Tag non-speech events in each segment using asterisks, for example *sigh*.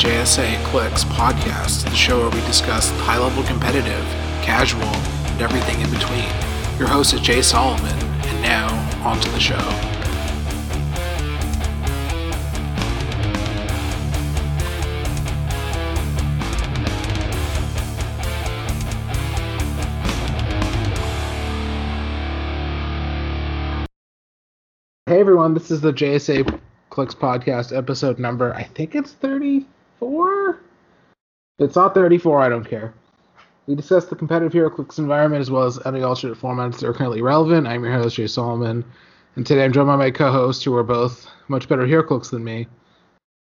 JSA Clicks podcast, the show where we discuss high level competitive, casual, and everything in between. Your host is Jay Solomon, and now, on to the show. Hey everyone, this is the JSA Clicks podcast episode number. I think it's 34. It's not 34. I don't care. We discuss the competitive HeroClix environment as well as any alternate formats that are currently relevant. I'm your host Jay Solomon, and today I'm joined by my co-hosts who are both much better HeroClix than me.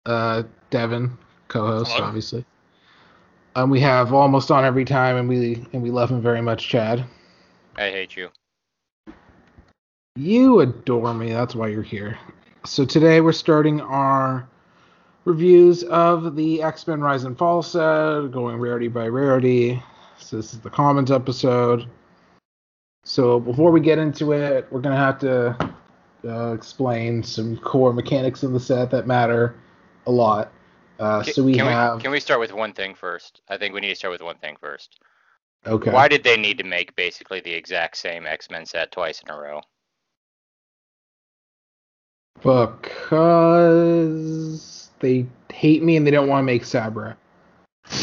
Uh, Devin, co-host, Hello. obviously. Um, we have almost on every time, and we and we love him very much, Chad. I hate you. You adore me. That's why you're here. So today we're starting our reviews of the X Men Rise and Fall set, going rarity by rarity. So this is the commons episode. So before we get into it, we're gonna have to uh, explain some core mechanics of the set that matter a lot. Uh, so we can have we can we start with one thing first? I think we need to start with one thing first. okay. Why did they need to make basically the exact same X Men set twice in a row? Because they hate me and they don't want to make Sabra. *laughs*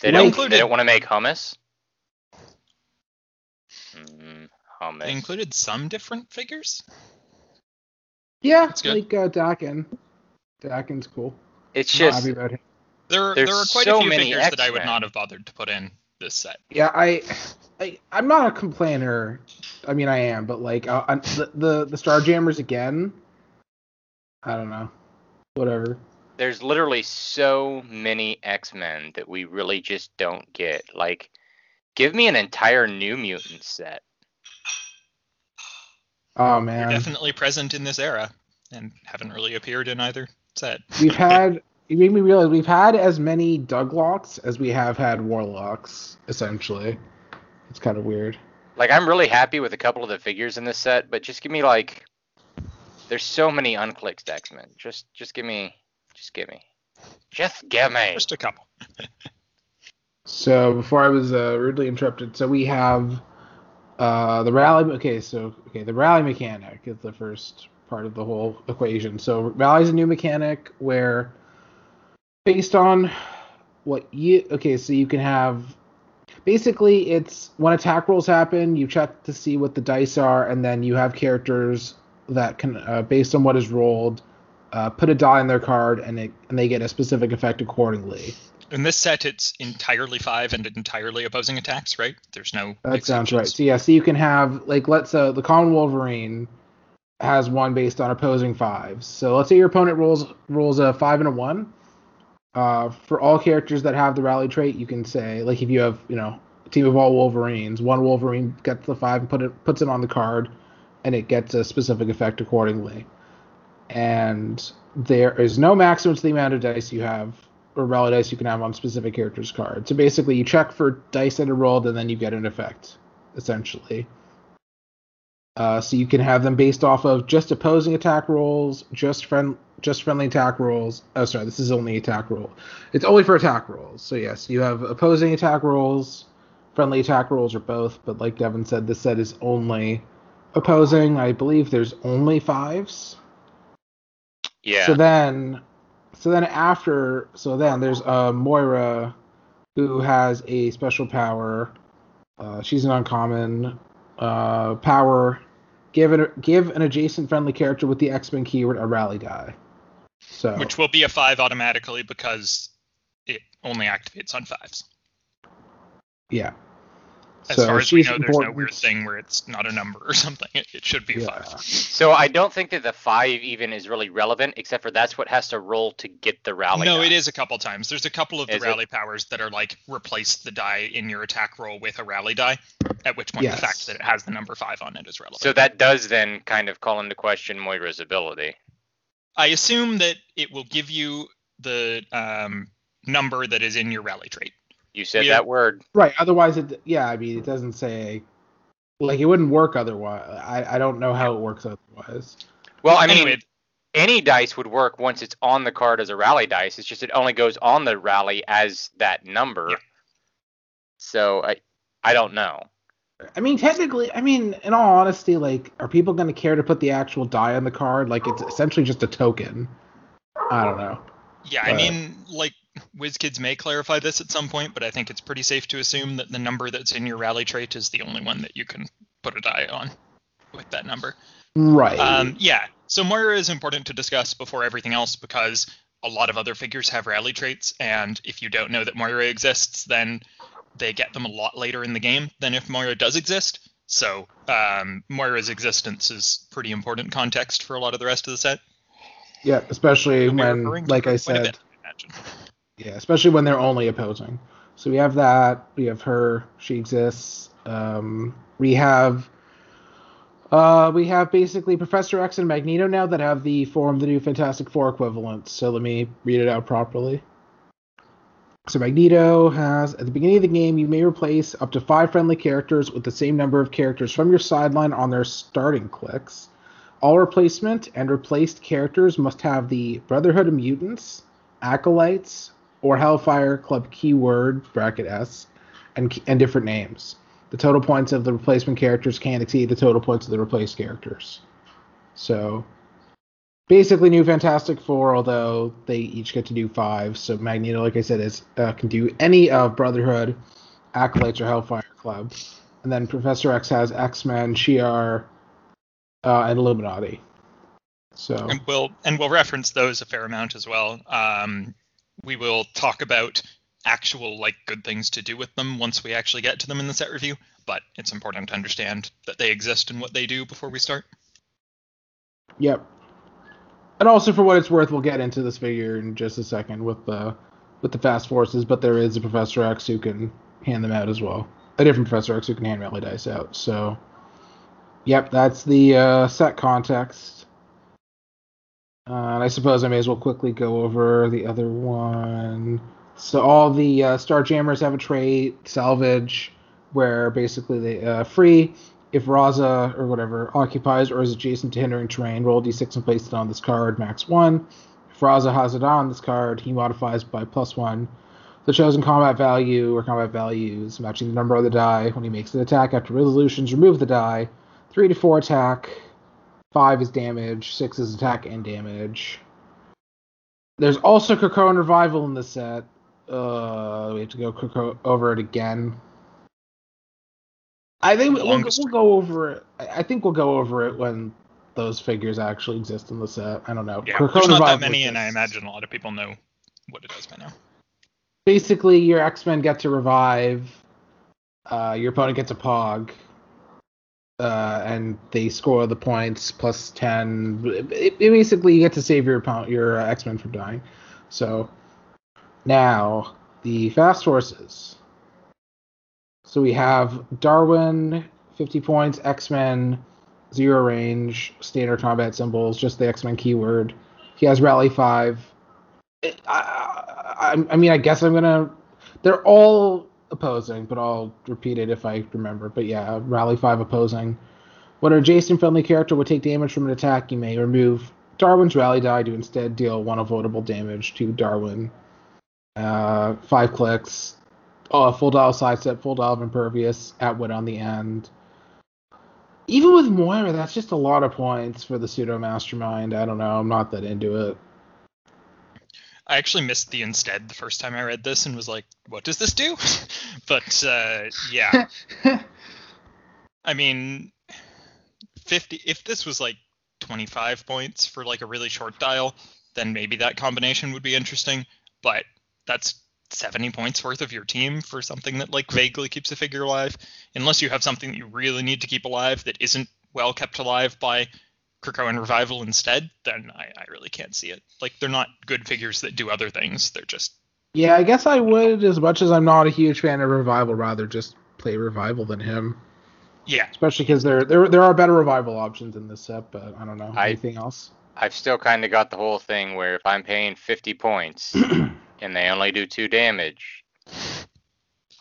They don't included- they don't want to make hummus. Mm, hummus. They included some different figures. Yeah, That's good. like uh, Daken. Daken's cool. it's I'm just happy about him. There, there are quite so a few many figures that I would not have bothered to put in this set. Yeah, I, I, I'm not a complainer. I mean, I am, but like, uh, I, the, the the Starjammers again. I don't know. Whatever. there's literally so many X Men that we really just don't get. Like, give me an entire New Mutant set. Oh They're man, definitely present in this era and haven't really appeared in either set. we've had. You made me realize we've had as many Douglocks as we have had Warlocks. Essentially, it's kind of weird. Like, I'm really happy with a couple of the figures in this set, but just give me like, there's so many unclicked X Men. Just, just give me, just give me, just give me. Just a couple. *laughs* So before I was uh, rudely interrupted, so we have uh, the rally. Okay, so okay, the rally mechanic is the first part of the whole equation. So rally is a new mechanic where, based on what you okay, so you can have basically it's when attack rolls happen, you check to see what the dice are, and then you have characters that can, uh, based on what is rolled, uh, put a die in their card, and it and they get a specific effect accordingly. In this set, it's entirely five and entirely opposing attacks, right? There's no. That sounds right. So yeah, so you can have like let's uh the common Wolverine has one based on opposing fives. So let's say your opponent rolls rolls a five and a one. Uh, for all characters that have the rally trait, you can say like if you have you know a team of all Wolverines, one Wolverine gets the five and put it puts it on the card, and it gets a specific effect accordingly. And there is no maximum to the amount of dice you have or rally dice you can have on specific characters' cards. So basically, you check for dice that are rolled, and then you get an effect, essentially. Uh, so you can have them based off of just opposing attack rolls, just friend, just friendly attack rolls. Oh, sorry, this is only attack roll. It's only for attack rolls. So yes, you have opposing attack rolls, friendly attack rolls, or both. But like Devin said, this set is only opposing. I believe there's only fives. Yeah. So then, so then after, so then there's uh, Moira, who has a special power. Uh, she's an uncommon uh, power. Give it, give an adjacent friendly character with the X Men keyword a rally die. So Which will be a five automatically because it only activates on fives. yeah. As So far as we she's know, there's no weird thing where it's not a number or *laughs* something. It, it should be Yeah. five. So I don't think that the five even is really relevant, except for that's what has to roll to get the rally. no, die. it is a couple times. There's a couple of the Is it? rally powers that are like replace the die in your attack roll with a rally die, at which point Yes. the fact that it has the number five on it is relevant. So that does then kind of call into question Moira's ability. I assume that it will give you the um, number that is in your rally trait. You said Yeah. that word. Right. Otherwise, it yeah. I mean, it doesn't say like it wouldn't work otherwise. I I don't know how it works otherwise. Well, I mean, anyway, any dice would work once it's on the card as a rally dice. It's just it only goes on the rally as that number. Yeah. So I I don't know. I mean, technically, I mean, in all honesty, like, are people going to care to put the actual die on the card? Like, it's essentially just a token. I don't know. Yeah, I Uh, mean, like WizKids may clarify this at some point, but I think it's pretty safe to assume that the number that's in your rally trait is the only one that you can put a die on with that number. Right. Um, yeah, so Moira is important to discuss before everything else because a lot of other figures have rally traits, and if you don't know that Moira exists, then they get them a lot later in the game than if Moira does exist. So um, Moira's existence is pretty important context for a lot of the rest of the set. yeah, especially when, like I said, bit, I imagine. Yeah, especially when they're only opposing. So we have that. We have her. She exists. Um, we have. Uh, we have basically Professor X and Magneto now that have the form the new Fantastic Four equivalent. So let me read it out properly. So Magneto has at the beginning of the game you may replace up to five friendly characters with the same number of characters from your sideline on their starting clicks. All replacement and replaced characters must have the Brotherhood of Mutants, Acolytes, or Hellfire Club keyword bracket S, and and different names. The total points of the replacement characters can't exceed the total points of the replaced characters. So basically new Fantastic Four, although they each get to do five. So Magneto, like I said, is uh, can do any of Brotherhood, Acolytes, or Hellfire Club, and then Professor X has X Men, Shi'ar, uh, and Illuminati. So and we'll and we'll reference those a fair amount as well. Um, we will talk about actual like good things to do with them once we actually get to them in the set review. But it's important to understand that they exist and what they do before we start. Yep. And also for what it's worth, we'll get into this figure in just a second with the with the fast forces, but there is a Professor X who can hand them out as well. A different Professor X who can hand rally dice out. So Yep, that's the uh, set context. I suppose I may as well quickly go over the other one. So all the uh, Starjammers have a trait, salvage, where basically they uh, free if Raza or whatever occupies or is adjacent to hindering terrain, roll d6 and place it on this card, max one. If Raza has it on this card, he modifies by plus one. The chosen combat value or combat values matching the number of the die. When he makes an attack after resolutions, remove the die. Three to four attack, five is damage, six is attack and damage. There's also Krakoan Revival in the set. Uh, we have to go Krako- over it again. I think we'll, we'll go over it. I think we'll go over it when those figures actually exist in the set. I don't know. Yeah, there's not that Revival many, and I imagine a lot of people know what it is by now. basically your X-Men get to revive, uh, your opponent gets a pog, uh, and they score the points plus ten. It, it- basically, you get to save your your uh, X-Men from dying. So now the fast forces. So we have Darwin, 50 points, X-Men, zero range, standard combat symbols, just the X-Men keyword. He has rally five. It- I, I, I mean, I guess I'm gonna. They're all opposing, but I'll repeat it if I remember. But yeah, rally five opposing. When an adjacent friendly character would take damage from an attack, you may remove Darwin's rally die to instead deal one avoidable damage to Darwin. Uh, five clicks. Oh, full dial sidestep, full dial of impervious, at wit on the end. Even with Moira, that's just a lot of points for the pseudo mastermind. I don't know. I'm not that into it. I actually missed the instead the first time I read this and was like, what does this do? *laughs* but uh, yeah, *laughs* I mean, 50. If this was like 25 points for like a really short dial, then maybe that combination would be interesting. But that's 70 points worth of your team for something that like vaguely keeps a figure alive. Unless you have something that you really need to keep alive that isn't well kept alive by Krakoan Revival instead, then I, I really can't see it. Like they're not good figures that do other things. They're just Yeah, I guess I would, as much as I'm not a huge fan of Revival, rather just play Revival than him. yeah. Especially because there, there there are better Revival options in this set, but I don't know. I- Anything else? I've still kind of got the whole thing where if I'm paying 50 points *clears throat* and they only do two damage,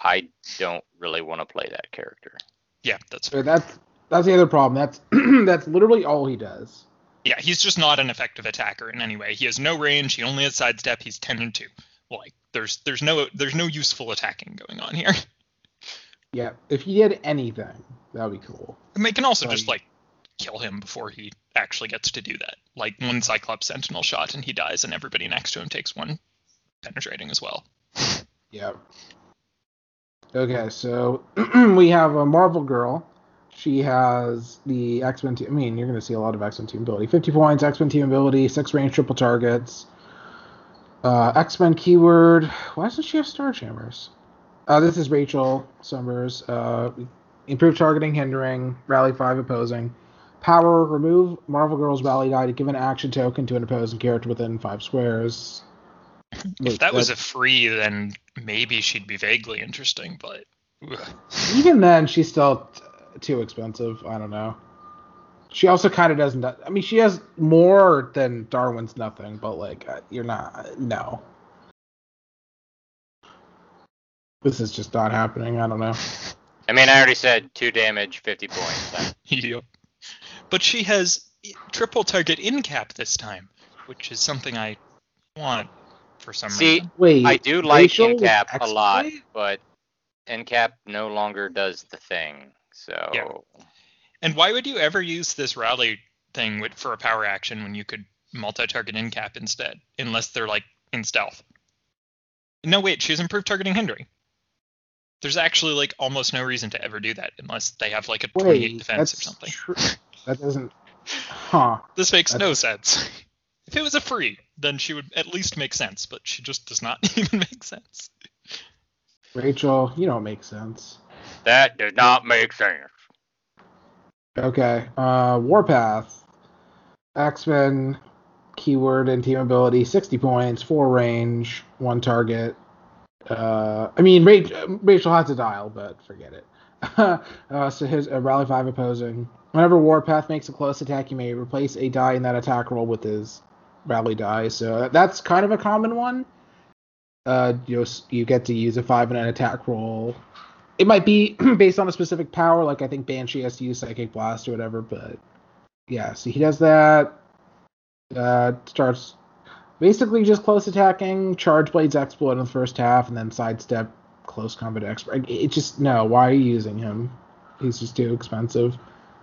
I don't really want to play that character. Yeah, that's So that's that's the other problem. That's *clears throat* that's literally all he does. Yeah, he's just not an effective attacker in any way. He has no range. He only has sidestep. He's ten and two. Like there's there's no there's no useful attacking going on here. *laughs* Yeah, if he did anything, that would be cool. And they can also just Like- like kill him before he actually gets to do that. Like one Cyclops Sentinel shot and he dies, and everybody next to him takes one penetrating as well. *laughs* Yeah. Okay, so *clears throat* we have a Marvel girl. She has the X Men team. I mean, you're going to see a lot of X Men team ability. 50 points, X Men team ability, six range triple targets. Uh, X Men keyword. Why doesn't she have Star Jammers? Uh, this is Rachel Summers. Uh, improved targeting, hindering, rally five opposing. Power, remove Marvel Girl's rally die to give an action token to an opposing character within five squares. If that was a free, then maybe she'd be vaguely interesting, but even then she's still too expensive i don't know she also kind of doesn't i mean she has more than darwin's nothing but like uh, you're not no this is just not happening i don't know I mean, I already said two damage, 50 points. *laughs* Yep. But she has triple target Incap this time, which is something I want for some See, reason. wait I do like Rachel with Incap a lot, exploit? but Incap no longer does the thing. So Yeah. And why would you ever use this rally thing with, for a power action when you could multi-target Incap instead, unless they're like in stealth? No, wait, she's improved targeting hindering. There's actually like almost no reason to ever do that unless they have like a 28 wait defense or something. tr- that doesn't huh This makes no sense. If it was a free, then she would at least make sense, but she just does not *laughs* even make sense. rachel you don't make sense that does not make sense. Okay. Uh, Warpath. X Men, keyword and team ability, 60 points, 4 range, 1 target. Uh, I mean, Rachel, has a dial, but forget it. *laughs* uh, so his uh, Rally 5 opposing. Whenever Warpath makes a close attack, you may replace a die in that attack roll with his Rally die. So that's kind of a common one. Uh, you, you get to use a 5 in an attack roll it might be *clears throat* based on a specific power, like I think Banshee has to use Psychic Blast or whatever, but yeah, so he does that. Uh, starts basically just close attacking, Charge Blades exploit in the first half, and then sidestep close combat expert. It just no, why are you using him? He's just too expensive.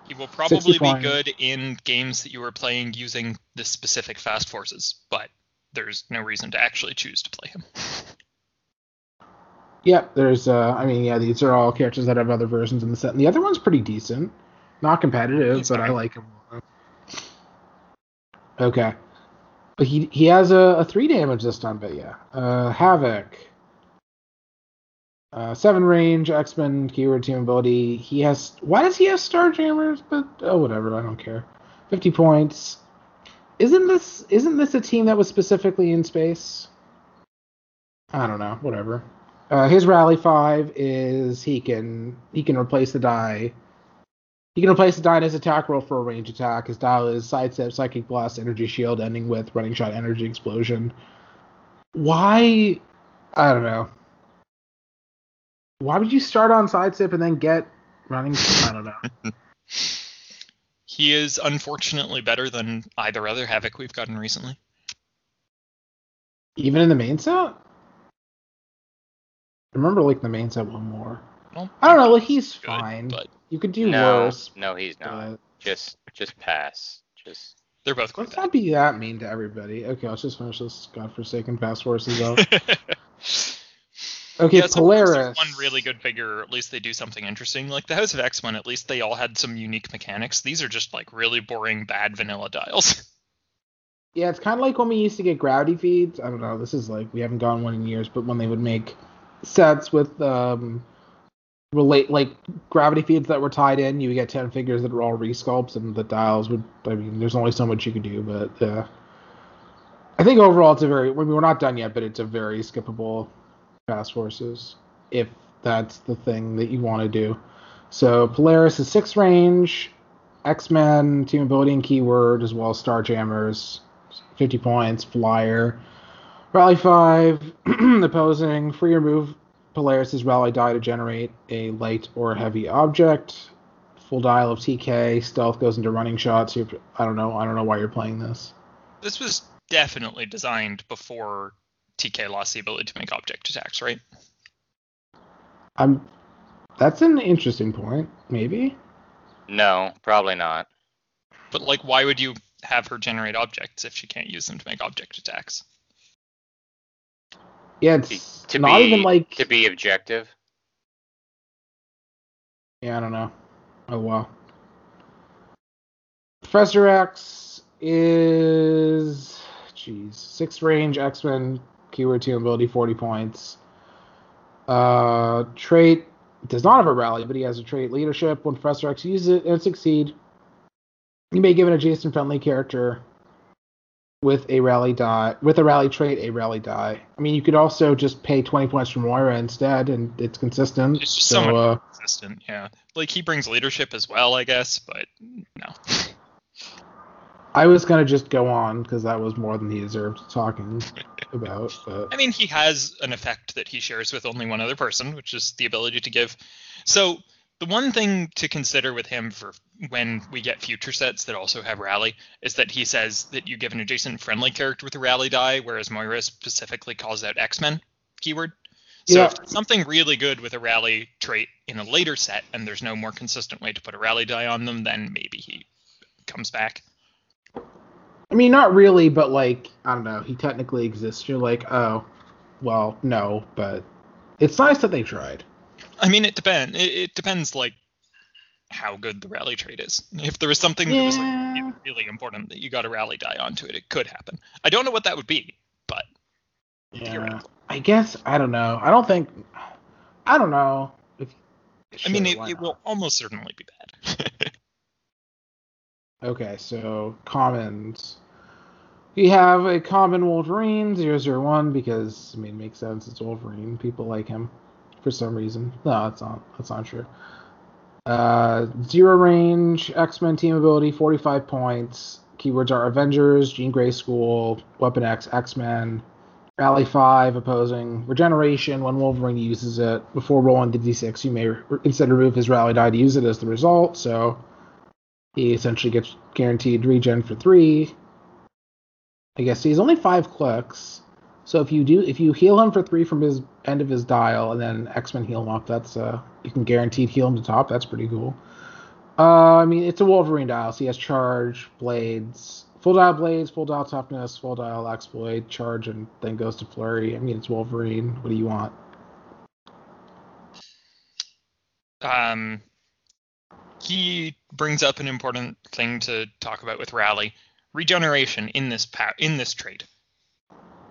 He will probably be good in games that you are playing using the specific fast forces, but there's no reason to actually choose to play him. *laughs* Yeah, there's uh I mean, yeah, these are all characters that have other versions in the set. And the other one's pretty decent. Not competitive, He's but I like him. Okay. But he he has a, a three damage this time, but yeah. Uh Havoc. Uh seven range, X-Men keyword team ability. He has why does he have Star Jammers? But oh whatever, I don't care. Fifty points. Isn't this isn't this a team that was specifically in space? I don't know, whatever. Uh, his rally five is he can he can replace the die. He can replace the die in his attack roll for a range attack. His dial is sidestep, psychic blast, energy shield, ending with running shot, energy explosion. Why? I don't know. Why would you start on sidestep and then get running? I don't know. *laughs* He is unfortunately better than either other Havoc we've gotten recently. Even in the main set. I remember like the main set one more. Well, I don't know. Like he's good, fine. but You could do no, worse. no, he's not. but- Just, just pass. Just. they're both quite Let's not be that mean to everybody. Okay, let's just finish this godforsaken fast horses *laughs* out. bad. Okay, yeah, sometimes Polaris. there's one really good figure, or at least they do something interesting. Like the House of X Men, at least they all had some unique mechanics. These are just like really boring, bad vanilla dials. *laughs* Yeah, it's kind of like when we used to get gravity feeds. I don't know. This is like we haven't gotten one in years, but when they would make sets with um relate like gravity feeds that were tied in, you get ten figures that were all resculpts, and the dials would. I mean, there's only so much you could do, but yeah. I think overall it's a very. I mean, we're not done yet, but it's a very skippable fast forces if that's the thing that you want to do. So Polaris is six range, X Men, team ability and keyword, as well as Star Jammers, 50 points, flyer. Rally 5, *clears throat* opposing, free remove Polaris' rally die to generate a light or heavy object. full dial of TK. Stealth goes into running shots. You I don't know. I don't know why you're playing this. This was definitely designed before TK lost the ability to make object attacks, right? I'm. That's an interesting point. Maybe. No, probably not. But like, why would you have her generate objects if she can't use them to make object attacks? Yeah, it's To not be even like. to be objective. Yeah, I don't know. Oh well. Professor X is jeez six range X Men keyword two ability forty points. Uh, trait does not have a rally, but he has a trait leadership. When Professor X uses it and succeed, you may give an adjacent friendly character with a rally die with a rally trait a rally die. I mean, you could also just pay twenty points for Moira instead, and it's consistent. It's just so, so uh, consistent, yeah. Like he brings leadership as well, I guess, but no. I was gonna just go on because that was more than he deserved talking *laughs* about. But I mean, he has an effect that he shares with only one other person, which is the ability to give. So the one thing to consider with him for when we get future sets that also have rally is that he says that you give an adjacent friendly character with a rally die, whereas Moira specifically calls out X-Men keyword. So Yeah. if something really good with a rally trait in a later set and there's no more consistent way to put a rally die on them, then maybe he comes back. I mean, not really, but like I don't know. He technically exists. You're like, oh, well, no, but it's nice that they tried. I mean, it depends. It, it depends, like, how good the rally trade is. If there was something that was like Yeah. really, really important that you got a rally die onto it, it could happen. I don't know what that would be, but Yeah. I guess I don't know. I don't think. I don't know. If, I mean, it, it will almost certainly be bad. *laughs* Okay, so commons. We have a common Wolverine 001 because I mean, it makes sense. It's Wolverine. People like him for some reason. No, that's not. That's not true. Uh, zero range X Men team ability, 45 points. Keywords are Avengers, Jean Grey School, Weapon X, X Men, Rally 5, opposing, Regeneration. When Wolverine uses it before rolling the d6, you may re- instead remove his rally die to use it as the result. So he essentially gets guaranteed regen for three. I guess he's only five clicks. So if you do, if you heal him for three from his end of his dial, and then X Men heal him up, that's uh, you can guaranteed heal him to top. That's pretty cool. Uh, I mean, it's a Wolverine dial, so he has charge, blades, full dial blades, full dial toughness, full dial exploit, charge, and then goes to flurry. I mean, it's Wolverine. What do you want? um, he brings up an important thing to talk about with rally regeneration in this pa- in this trait.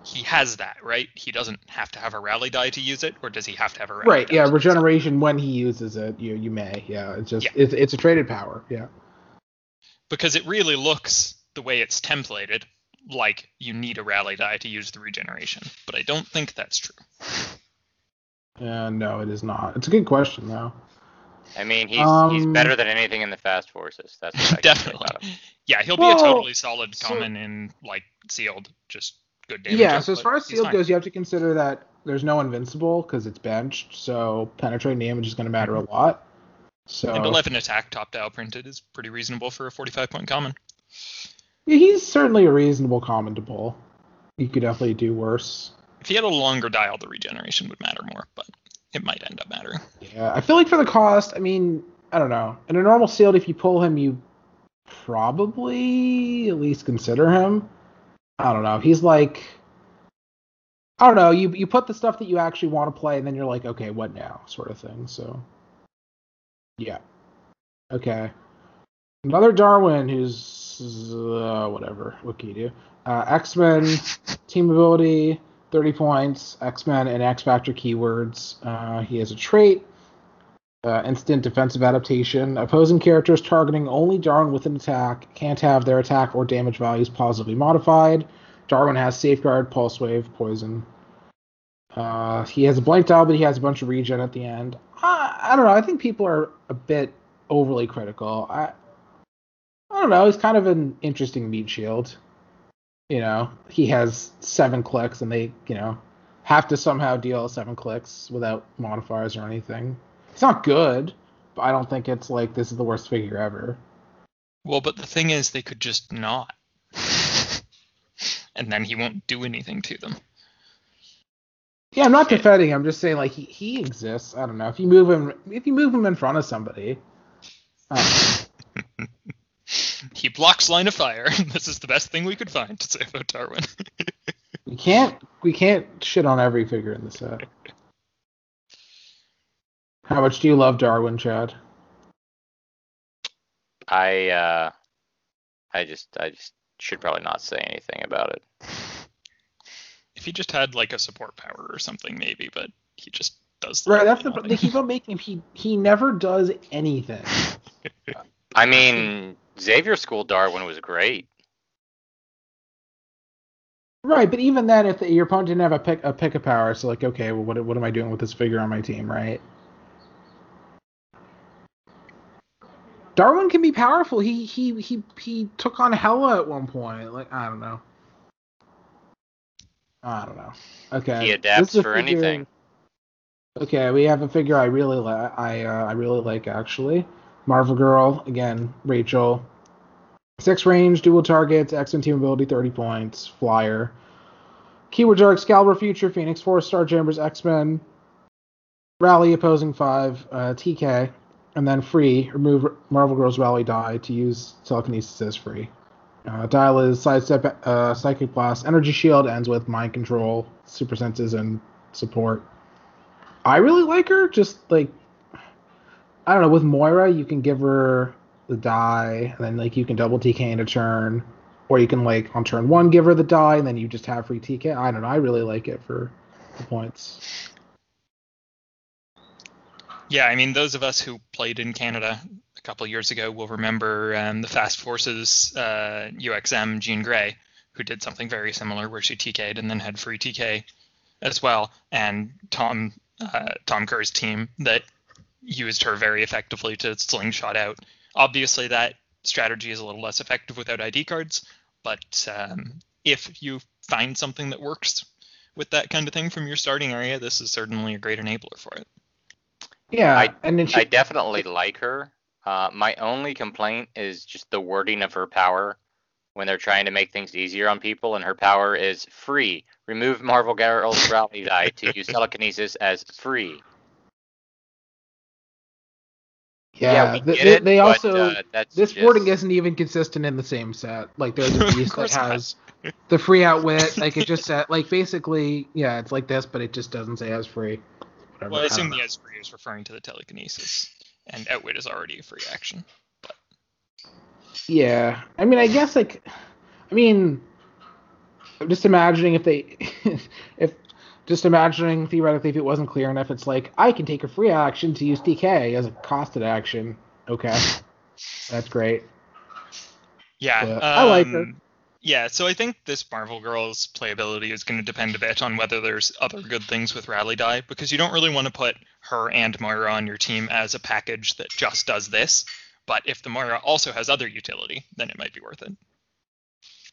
He has that, right? He doesn't have to have a rally die to use it, or does he have to have a rally Right. die Yeah. to it? Regeneration when he uses it, you you may. Yeah. It's just Yeah. it's it's a traded power. Yeah. because it really looks the way it's templated like you need a rally die to use the regeneration, but I don't think that's true. Uh, no, it is not. It's a good question though. I mean, he's he's Um, better than anything in the fast forces. That's what I *laughs* Definitely. Yeah, he'll be Well, a totally solid so- common in like sealed, just good damage. Yeah. So as far as sealed fine. goes, you have to consider that there's no invincible because it's benched. So penetrating damage is going to matter a mm-hmm. lot. So and 11 attack top dial printed is pretty reasonable for a 45 point common. yeah, he's certainly a reasonable common to pull. You could definitely do worse. If he had a longer dial, the regeneration would matter more, but it might end up mattering. Yeah, I feel like for the cost, I mean, I don't know. In a normal sealed, if you pull him, you probably at least consider him. I don't know. He's like, I don't know. You you put the stuff that you actually want to play, and then you're like, okay, what now, sort of thing. So, yeah, okay. Another Darwin who's uh, whatever. What can you do? Uh, X Men *laughs* team ability, 30 points. X Men and X Factor keywords. Uh, he has a trait. Uh, instant defensive adaptation. Opposing characters targeting only Darwin with an attack can't have their attack or damage values positively modified. Darwin has safeguard, pulse wave, poison. Uh, he has a blank dial, but he has a bunch of regen at the end. I, I don't know. I think people are a bit overly critical. I I don't know. He's kind of an interesting meat shield. You know, he has seven clicks, and they you know have to somehow deal seven clicks without modifiers or anything. It's not good, but I don't think it's like this is the worst figure ever. Well, but the thing is, they could just not, *laughs* and then he won't do anything to them. Yeah, I'm not defending. I'm just saying like he, he exists. I don't know if you move him if you move him in front of somebody. I don't know. *laughs* He blocks line of fire. *laughs* this is the best thing we could find to say about Darwin. We can't we can't shit on every figure in the set. How much do you love Darwin, Chad? I uh, I just I just should probably not say anything about it. if he just had like a support power or something, maybe, but he just does. Right, that's the literally they keep on making him he he never does anything. *laughs* I mean, Xavier School Darwin was great. Right, but even then, if the, your opponent didn't have a pick a pick a power, so like, okay, well, what what am I doing with this figure on my team, right? Darwin can be powerful. He he he he took on Hela at one point. Like I don't know. I don't know. Okay. He adapts for figure- anything. Okay, we have a figure I really like. I uh, I really like actually. Marvel Girl again. Rachel. Six range, dual targets, X-Men team ability, 30 points, flyer. Keywords are Excalibur, Future, Phoenix Force, Star Jammers, X-Men, Rally, opposing five, uh, TK, and then free. Remove Marvel Girl's Rally die to use telekinesis as free. Uh, dial is sidestep, uh, psychic blast, energy shield ends with mind control, super senses, and support. I really like her. Just like I don't know, with Moira, you can give her the die, and then like you can double TK in a turn, or you can like on turn one give her the die, and then you just have free TK. I don't know. I really like it for the points. Yeah, I mean, those of us who played in Canada a couple years ago will remember um, the Fast Forces uh, UXM Jean Grey, who did something very similar where she TK'd and then had free TK as well, and Tom uh, Tom Kerr's team that used her very effectively to slingshot out. Obviously, that strategy is a little less effective without ID cards, but um, if you find something that works with that kind of thing from your starting area, this is certainly a great enabler for it. Yeah, I- and then she, I definitely like her. Uh, my only complaint is just the wording of her power when they're trying to make things easier on people, and her power is free. Remove Marvel Girl's rally die to use *laughs* telekinesis as free. yeah, get they, it, they but, also uh, that's this just, wording isn't even consistent in the same set. Like there's a *laughs* piece that has the free outwit. Like it just said like basically yeah, it's like this, but it just doesn't say as free. Whatever. Well, I I assume know. the Espree is referring to the telekinesis, and Outwit is already a free action. Yeah, I mean, I guess like, I mean, I'm just imagining if they, *laughs* if just imagining theoretically if it wasn't clear enough, it's like I can take a free action to use TK as a costed action. Okay, *laughs* that's great. Yeah, Yeah, I like um, her. Yeah, so I think this Marvel Girl's playability is going to depend a bit on whether there's other good things with Rally Die, because you don't really want to put her and Moira on your team as a package that just does this. But if the Moira also has other utility, then it might be worth it.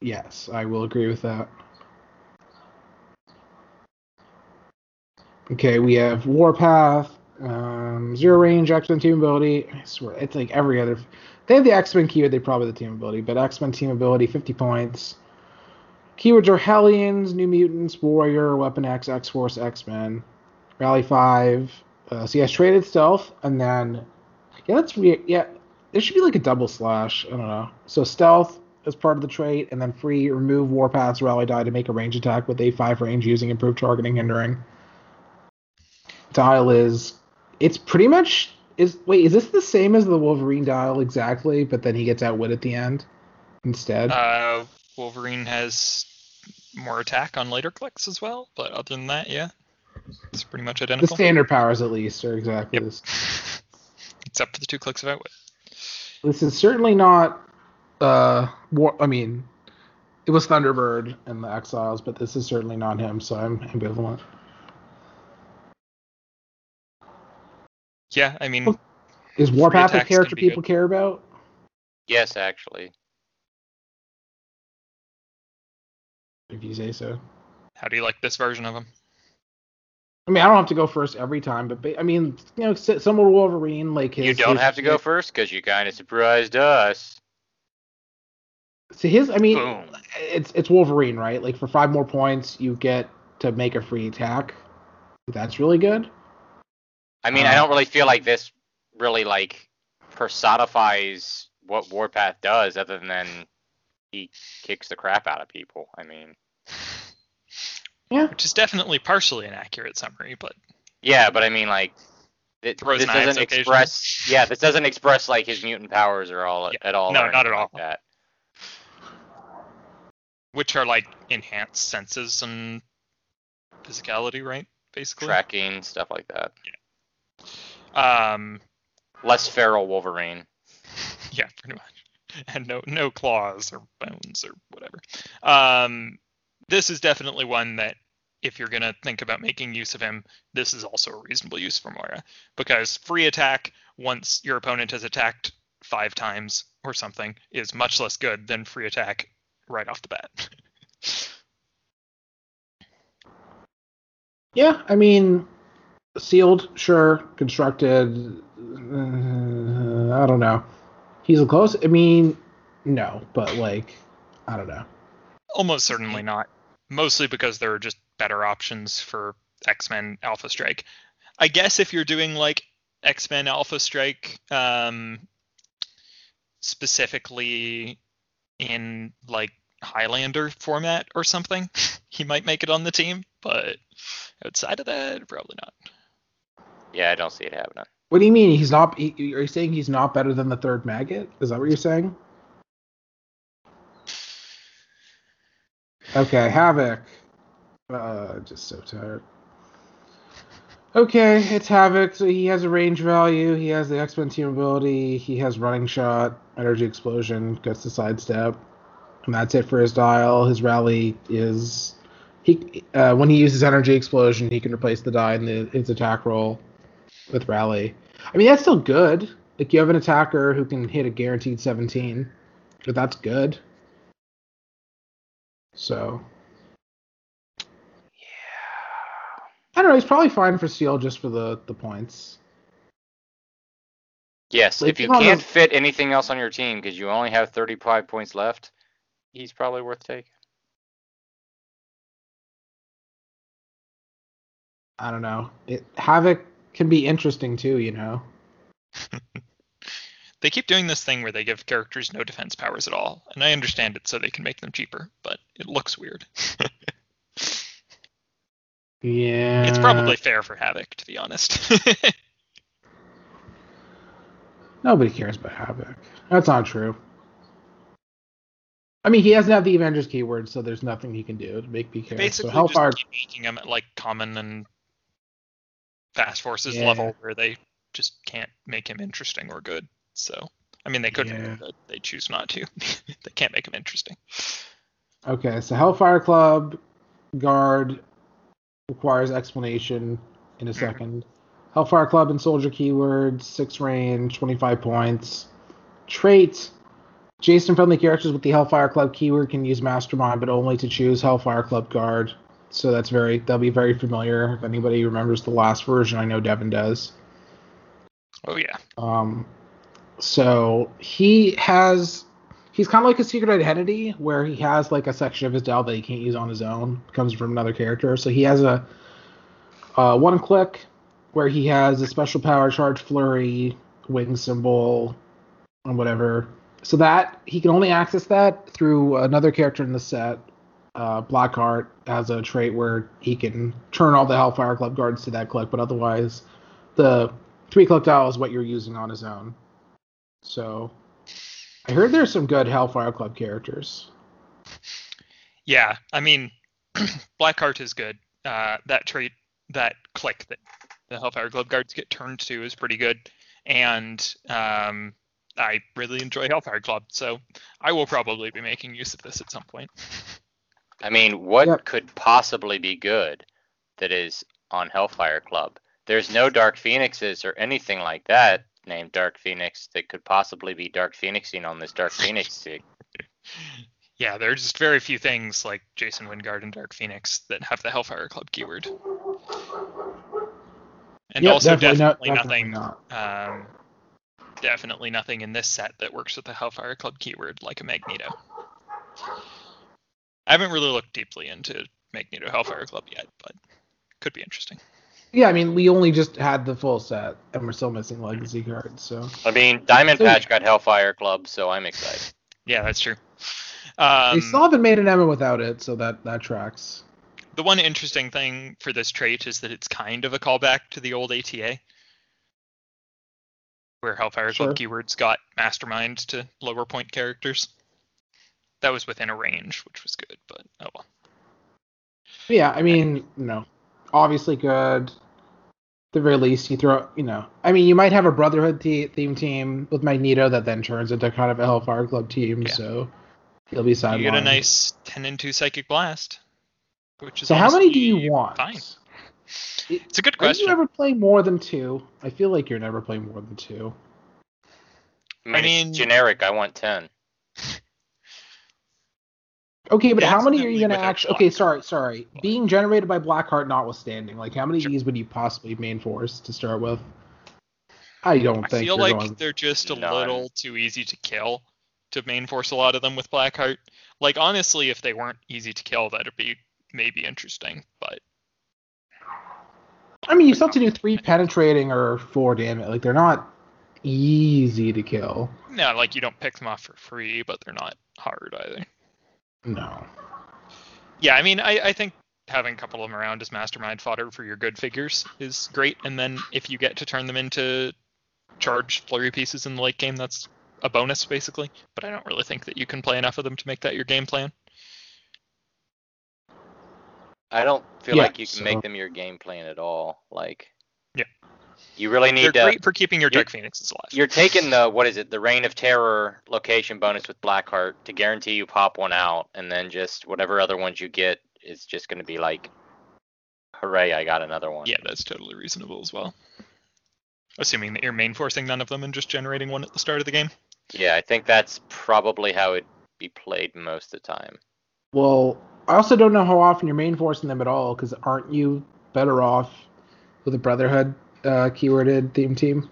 Yes, I will agree with that. Okay, we have Warpath, um, zero range, Men team ability. I swear, it's like every other. They have the X Men keyword, they probably the team ability, but X Men team ability, 50 points. Keywords are Hellions, New Mutants, Warrior, Weapon X, X Force, X Men, Rally 5. Uh, has traded stealth, and then. Yeah, that's weird. Yeah, there should be like a double slash. I don't know. So stealth, as part of the trait, and then free remove Warpath's rally die to make a range attack with A5 range using improved targeting hindering. Dial is it's pretty much is wait, is this the same as the Wolverine dial exactly, but then he gets outwit at the end instead? Uh, Wolverine has more attack on later clicks as well, but other than that, yeah, it's pretty much identical. the standard powers at least are exactly Yep. this. *laughs* Except for the two clicks of Outwit. This is certainly not uh war I mean it was Thunderbird and the Exiles, but this is certainly not him, so I'm ambivalent. Yeah, I mean, Well, Is Warpath a character can be people care about? Yes, actually. If you say so. how do you like this version of him? I mean, I don't have to go first every time, but ba- I mean, you know, s- similar Wolverine, like his. you don't his- have to go first because you kind of surprised us. So his, I mean, Boom. it's it's Wolverine, right? Like for five more points, you get to make a free attack. That's really good. I mean, I Uh, don't really feel like this really like personifies what Warpath does, other than he kicks the crap out of people. I mean, Yeah. Which is definitely partially an accurate summary, but yeah, but I mean, like, it, this doesn't occasionally. express. Yeah, this doesn't express like his mutant powers or all Yeah. at all. No, not at all. Like that. which are like enhanced senses and physicality, right? Basically. Tracking stuff like that. Um, Less feral Wolverine. *laughs* yeah, pretty much. And no no claws or bones or whatever. Um, this is definitely one that if you're gonna think about making use of him, this is also a reasonable use for Moira because free attack once your opponent has attacked five times or something is much less good than free attack right off the bat. *laughs* Yeah, I mean, sealed, sure. Constructed, uh, I don't know. He's close. I mean, no, but like, I don't know. Almost certainly not. Mostly because there are just better options for X Men Alpha Strike. I guess if you're doing like X Men Alpha Strike, um, specifically in like Highlander format or something, *laughs* he might make it on the team. But outside of that, probably not. Yeah, I don't see it happening. What do you mean he's not? He, are you saying he's not better than the third Maggott? Is that what you're saying? Okay, Havoc. Uh, just so tired. Okay, it's Havoc. So he has a range value. He has the X Men team ability. He has running shot, energy explosion, gets the sidestep, and that's it for his dial. His rally is he uh, when he uses energy explosion, he can replace the die in the, his attack roll with rally. I mean, that's still good. Like you have an attacker who can hit a guaranteed 17, but that's good. So yeah, I don't know. He's probably fine for seal just for the the points. Yes, Like, if you you can't the- fit anything else on your team because you only have 35 points left, he's probably worth taking. I don't know. It, Havoc can be interesting too, you know. *laughs* They keep doing this thing where they give characters no defense powers at all, and I understand it so they can make them cheaper, but it looks weird. Yeah. *laughs* it's probably fair for Havoc, to be honest. *laughs* nobody cares about Havoc. That's not true. I mean, he doesn't have the Avengers keyword, so there's nothing he can do to make me care. Basically, so Hellfire, just keep making him like common and fast forces Yeah. level where they just can't make him interesting or good. So, I mean, they could, Yeah. but they choose not to. *laughs* they can't make him interesting. Okay, so Hellfire Club guard requires explanation in a Mhm. second. Hellfire Club and Soldier keywords, six range, 25 points. Trait Jason friendly characters with the Hellfire Club keyword can use Mastermind, but only to choose Hellfire Club guard. So that's very that'll be very familiar if anybody remembers the last version. I know Devin does. Oh yeah, Um, so he has he's kind of like a secret identity where he has like a section of his dial that he can't use on his own. Comes from another character. So he has a uh, one click where he has a special power charge flurry, wing symbol, and whatever. So that he can only access that through another character in the set. Uh, Blackheart has a trait where he can turn all the Hellfire Club guards to that click, but otherwise, the three click dial is what you're using on his own. So I heard there's some good Hellfire Club characters. yeah. I mean, *clears throat* Blackheart is good. Uh, that trait, that click that the Hellfire Club guards get turned to is pretty good, and um, I really enjoy Hellfire Club, so I will probably be making use of this at some point. *laughs* I mean, what Yep. could possibly be good that is on Hellfire Club? There's no Dark Phoenixes or anything like that named Dark Phoenix that could possibly be Dark Phoenixing on this Dark Phoenix *laughs* stick. Yeah, there are just very few things like Jason Wyngarde and Dark Phoenix that have the Hellfire Club keyword. And Yep, also definitely definitely, not- definitely nothing not. um, definitely nothing in this set that works with the Hellfire Club keyword like a Magneto. I haven't really looked deeply into Magneto Hellfire Club yet, but could be interesting. Yeah, I mean, we only just had the full set, and we're still missing legacy cards. So I mean, Diamond So- Patch got Hellfire Club, so I'm excited. Yeah, that's true. Um, they still haven't made an Emma without it, so that that tracks. the one interesting thing for this trait is that it's kind of a callback to the old ATA, where Hellfire Sure. Club keywords got Mastermind to lower point characters. That was within a range, which was good, but oh well. Yeah, I mean, no, obviously good. At the very least, you throw, you know, I mean, you might have a Brotherhood te- theme team with Magneto that then turns into kind of a Hellfire Club team, Yeah. so he'll be sidelined. You get a nice 10 and 2 Psychic Blast, which is So how many do you want? Fine. It's a good Are question. you ever play more than two? I feel like you're never playing more than two. I mean, I mean- generic. I want ten. Okay, but how many are you gonna actually? Okay, sorry, sorry. Being generated by Blackheart notwithstanding, like how many Sure. of these would you possibly main force to start with? I don't I think feel like going. they're just a None. little too easy to kill to main force a lot of them with Blackheart. Like honestly, if they weren't easy to kill, that'd be maybe interesting. But I mean, you still have to do three penetrating or four damage. Like they're not easy to kill. no, like you don't pick them off for free, but they're not hard either. No. Yeah, I mean, I, I think having a couple of them around as mastermind fodder for your good figures is great. And then if you get to turn them into charge flurry pieces in the late game, that's a bonus basically. But I don't really think that you can play enough of them to make that your game plan. I don't feel Yeah, like you can so- make them your game plan at all. Like, Yeah. you really They're need to. for keeping your you're- Dark Phoenixes alive. You're taking the what is it? The Reign of Terror location bonus with Blackheart to guarantee you pop one out, and then just whatever other ones you get is just going to be like, hooray! I got another one. Yeah, that's totally reasonable as well. Assuming that you're main forcing none of them and just generating one at the start of the game. Yeah, I think that's probably how it be played most of the time. Well, I also don't know how often you're main forcing them at all. Because aren't you better off with a Brotherhood uh, keyworded theme team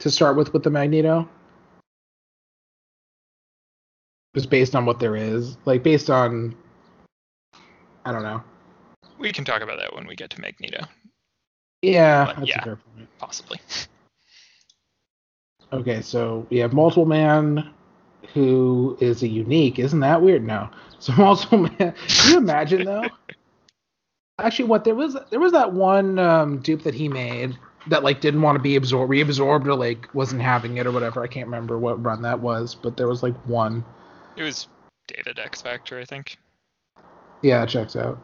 to start with with the Magneto? Just based on what there is, like based on, I don't know. We can talk about that when we get to Magneto, Yeah, But yeah. a fair point. possibly. *laughs* Okay, so we have multiple man who is a unique. Isn't that weird? No. So *laughs* multiple man. Can you imagine though? *laughs* Actually, what there was there was that one um, dupe that he made that like didn't want to be absorbed, reabsorbed, or like wasn't having it or whatever. I can't remember what run that was, but there was like one. It was David X Factor, I think. Yeah, it checks out.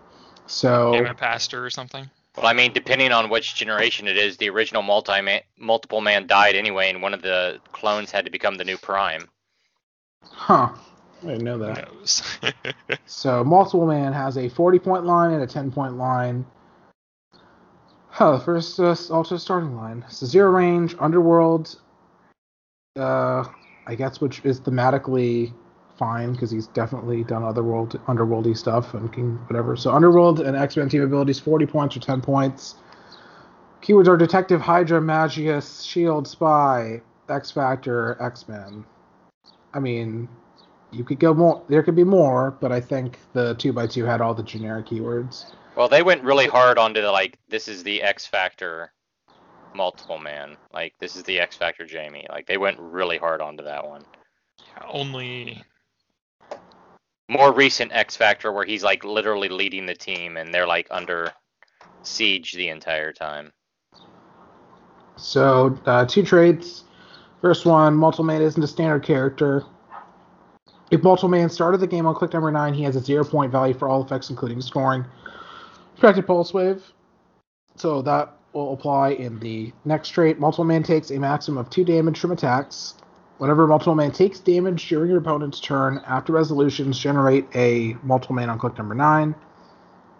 So Game of Pastor or something. Well, I mean, depending on which generation it is, the original multi man, multiple man died anyway, and one of the clones had to become the new Prime. huh? I didn't know that. knows? *laughs* So multiple man has a 40 point line and a 10 point line. Huh, the first uh, also starting line. So zero range, underworld. Uh, I guess which is thematically fine because he's definitely done otherworld, underworldy stuff and can whatever. So underworld and X Men team abilities 40 points or 10 points. Keywords are detective, Hydra, Magius, Shield, Spy, X Factor, X Men. I mean, you could go more. There could be more, but I think the two by two had all the generic keywords. Well, they went really hard onto the like, this is the X Factor multiple man. Like, this is the X Factor Jamie. Like, they went really hard onto that one. Only More recent X Factor where he's like literally leading the team and they're like under siege the entire time. So uh, two traits. First one, multiple man isn't a standard character. If multiple man started the game on click number nine, he has a zero point value for all effects, including scoring. Effective pulse wave. So that will apply in the next trait. Multiple man takes a maximum of two damage from attacks. Whenever multiple man takes damage during your opponent's turn, after resolutions, generate a multiple man on click number nine.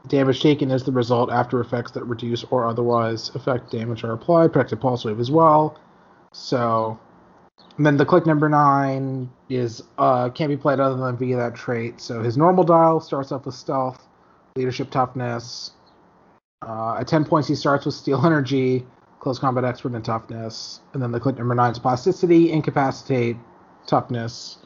Damage taken is the result after effects that reduce or otherwise affect damage are applied. Protected pulse wave as well. So, and then the click number nine is uh, can't be played other than via that trait. So his normal dial starts off with stealth, leadership, toughness. Uh, at 10 points, he starts with steel *laughs* energy. close combat expert, and toughness. And then the click number nine is plasticity, incapacitate, toughness,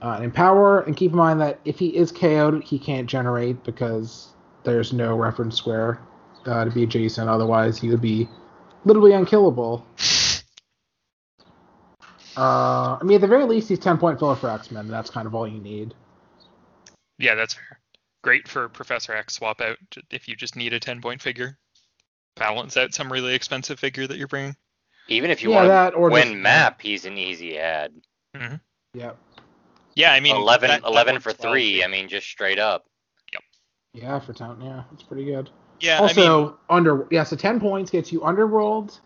uh, and empower. And keep in mind that if he is KO'd, he can't generate because there's no reference square uh, to be adjacent. Otherwise, he would be literally unkillable. Uh, I mean, at the very least, he's 10 point filler for X Men. That's kind of all you need. Yeah, that's fair. Great for Professor X swap out if you just need a 10 point figure. Balance out some really expensive figure that you're bringing. Even if you Yeah, want that or win just- map, he's an easy ad. Yep. Yeah, I mean 11, that- that 11 works for well. three. I mean, just straight up. Yep. Yeah, for town. Yeah, it's pretty good. Yeah, also, I mean, under yeah, so 10 points gets you Underworld.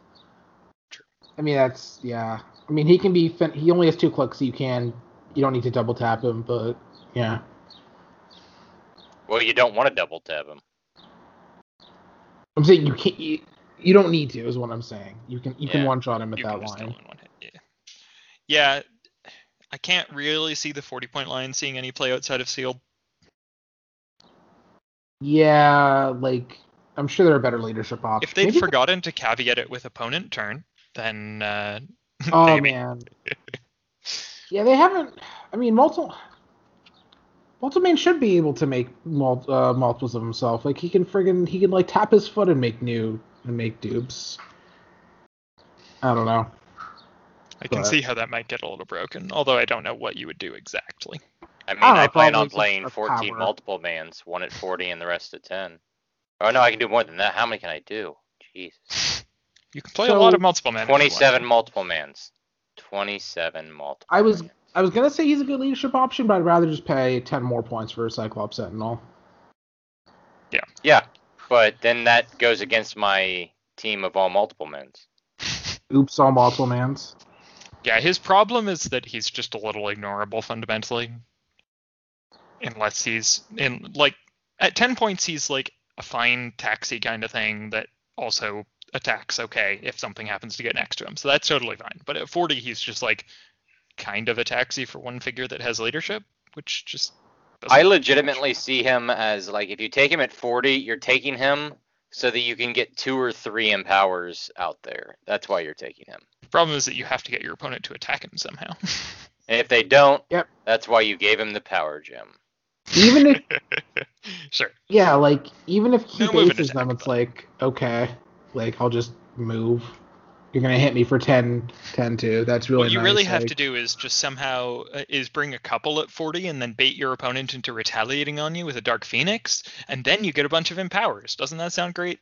I mean, that's yeah. I mean, he can be. Fin- he only has two clicks, so you can. You don't need to double tap him, but yeah. Well, you don't want to double tap him. I'm saying you can't. You, you don't need to, is what I'm saying. You can you can Yeah, one shot him at that can line. in one hit. Yeah. Yeah, I can't really see the 40 point line seeing any play outside of sealed. Yeah, like I'm sure there are better leadership options. If they'd Maybe- forgotten to caveat it with opponent turn, then uh, *laughs* Oh maybe. man. Yeah, they haven't. I mean, multiple. Multiman should be able to make mul- uh, multiples of himself. Like he can friggin' he can like tap his foot and make new and make dupes. I don't know. I can But- see how that might get a little broken, although I don't know what you would do exactly. I mean, don't I plan on playing 14 power. multiple mans, one at 40 and the rest at 10. Oh no, I can do more than that. How many can I do? Jeez. You can play a lot of multiple men. if you want. 27 multiple mans. 27 multiple. I was mans. I was gonna say he's a good leadership option, but I'd rather just pay ten more points for a Cyclops Sentinel. Yeah. Yeah, but then that goes against my team of all multiple mans. *laughs* Oops, all multiple mans. Yeah, his problem is that he's just a little ignorable fundamentally. Unless he's in like at 10 points he's like a fine taxi kind of thing that also attacks okay if something happens to get next to him. So that's totally fine. But at 40 he's just like kind of a taxi for one figure that has leadership, which just I legitimately see him as like if you take him at 40, you're taking him so that you can get two or three empowers out there. That's why you're taking him. The problem is that you have to get your opponent to attack him somehow. *laughs* And if they don't, Yep. that's why you gave him the power gem. Even if *laughs* sure. yeah, like even if he No movement bases them, attack, it's like okay, like I'll just move. You're gonna hit me for 10, 10 2. That's really what you nice, really have like- to do is just somehow uh, is bring a couple at 40 and then bait your opponent into retaliating on you with a dark phoenix and then you get a bunch of empowers doesn't that sound great